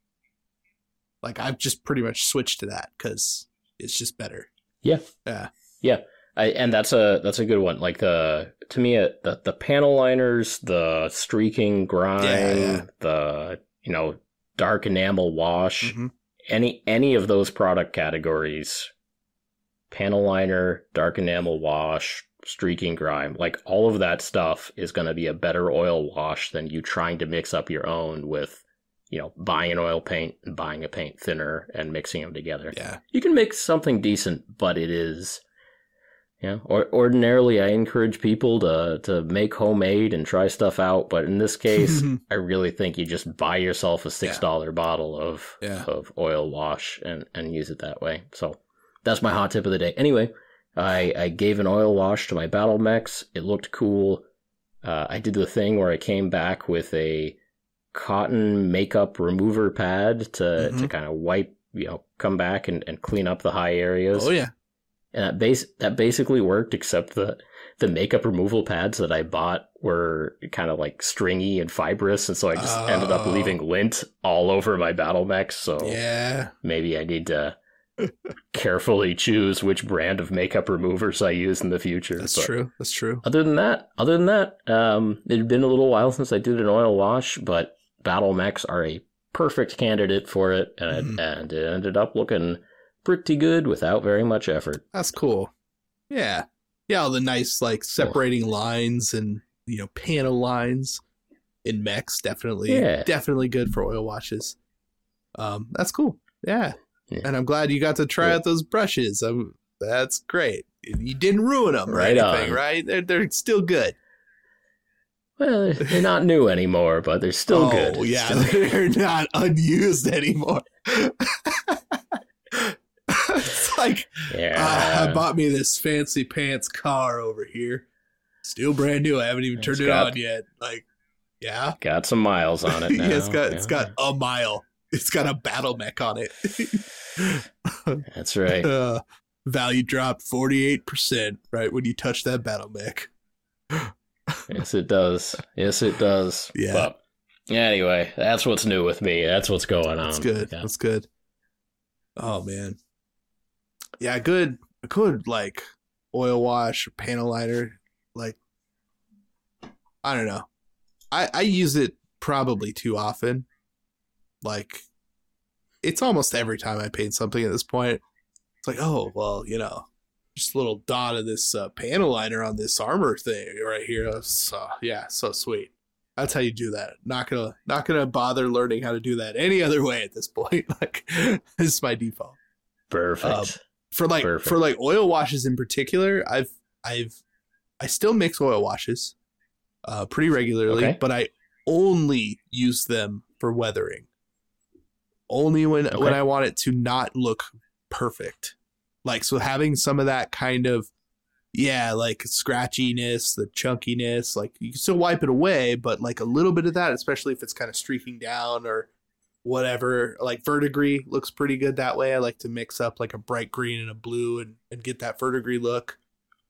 Like I've just pretty much switched to that because it's just better. Yeah. Yeah. Yeah. I, and that's a that's a good one. Like the to me uh, the the panel liners, the streaking grime, Yeah, yeah. the you know dark enamel wash, Mhm. Any any of those product categories, panel liner, dark enamel wash, streaking grime, like all of that stuff is going to be a better oil wash than you trying to mix up your own with you know buying an oil paint and buying a paint thinner and mixing them together Yeah. you can make something decent, but it is, know, or, ordinarily I encourage people to, to make homemade and try stuff out. But in this case, [laughs] I really think you just buy yourself a $6 bottle of, Yeah. of oil wash and, and use it that way. So that's my hot tip of the day. Anyway, I, I gave an oil wash to my BattleMechs. It looked cool. Uh, I did the thing where I came back with a cotton makeup remover pad to, to Mhm. kind of wipe, you know, come back and, and clean up the high areas. oh yeah. And that base that basically worked, except the the makeup removal pads that I bought were kind of like stringy and fibrous, and so I just ended up Oh. leaving lint all over my BattleMechs. So Yeah. maybe I need to [laughs] carefully choose which brand of makeup removers I use in the future. That's But true. That's true. Other than that, other than that, um, it had been a little while since I did an oil wash, but BattleMechs are a perfect candidate for it, and, Mhm. and it ended up looking pretty good without very much effort. That's cool. Yeah. Yeah, all the nice like separating lines and you know, panel lines in mechs definitely Yeah. definitely good for oil washes. Um that's cool. Yeah. Yeah. And I'm glad you got to try Cool. out those brushes. Um that's great. You didn't ruin them Right anything, on. right? They're they're still good. Well, they're not new anymore, but they're still oh, good. yeah, Still- [laughs] they're not unused anymore. [laughs] it's like yeah. Ah, I bought me this fancy pants car over here. Still brand new. I haven't even It's turned it got- on yet. Like, yeah. got some miles on it now. [laughs] yeah, it's got it's yeah. got a mile. It's got a BattleMech on it. [laughs] That's right. uh, value dropped forty eight percent right when you touch that BattleMech. [laughs] yes, it does. Yes, it does. Yeah. But anyway, that's what's new with me. That's what's going on. That's good. Yeah. That's good. Oh man. Yeah, a good a good like oil wash or panel liner. Like I don't know. I I use it probably too often. Like it's almost every time I paint something at this point. It's like, oh well, you know, just a little dot of this uh, panel liner on this armor thing right here. So yeah, so sweet. That's how you do that. Not gonna not gonna bother learning how to do that any other way at this point. [laughs] Like [laughs] this is my default. Perfect. Um, for like Perfect. for like oil washes in particular, I've I've I still mix oil washes uh pretty regularly, Okay. but I only use them for weathering. Only when Okay. when I want it to not look perfect. Like so having some of that kind of yeah, like scratchiness, the chunkiness, like you can still wipe it away, but like a little bit of that, especially if it's kind of streaking down or whatever. Like verdigris looks pretty good that way. I like to mix up like a bright green and a blue and, and get that verdigris look.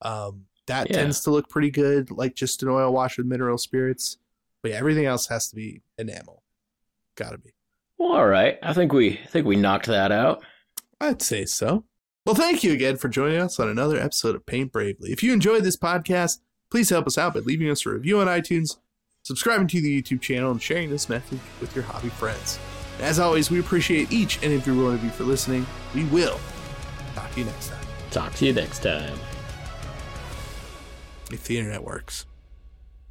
Um, that Yeah. tends to look pretty good, like just an oil wash with mineral spirits. But yeah, everything else has to be enamel. Gotta be. well, all right. I think we I think we knocked that out. I'd say so. Well, thank you again for joining us on another episode of Paint Bravely. If you enjoyed this podcast, please help us out by leaving us a review on iTunes, subscribing to the YouTube channel, and sharing this message with your hobby friends. As always, we appreciate each and every one of you for listening. We will talk to you next time, Talk to you next time. if the internet works.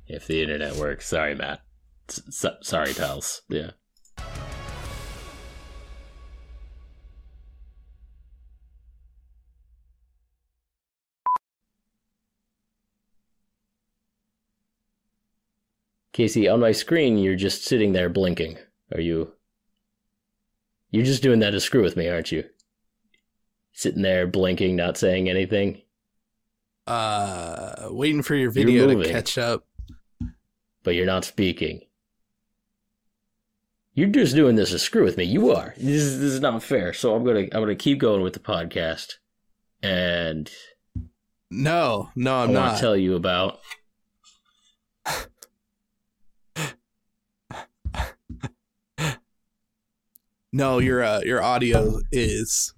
If the internet works. Sorry, Matt. Sorry, Tals. Yeah. Casey, on my screen, you're just sitting there blinking. Are you? You're just doing that to screw with me, aren't you? Sitting there blinking, not saying anything. Uh, waiting for your video to catch up. but you're not speaking. You're just doing this to screw with me. You are. This is, this is not fair. So I'm gonna I'm gonna keep going with the podcast, and No, no, i I'm want not. tell you about. [laughs] no, your uh, your audio is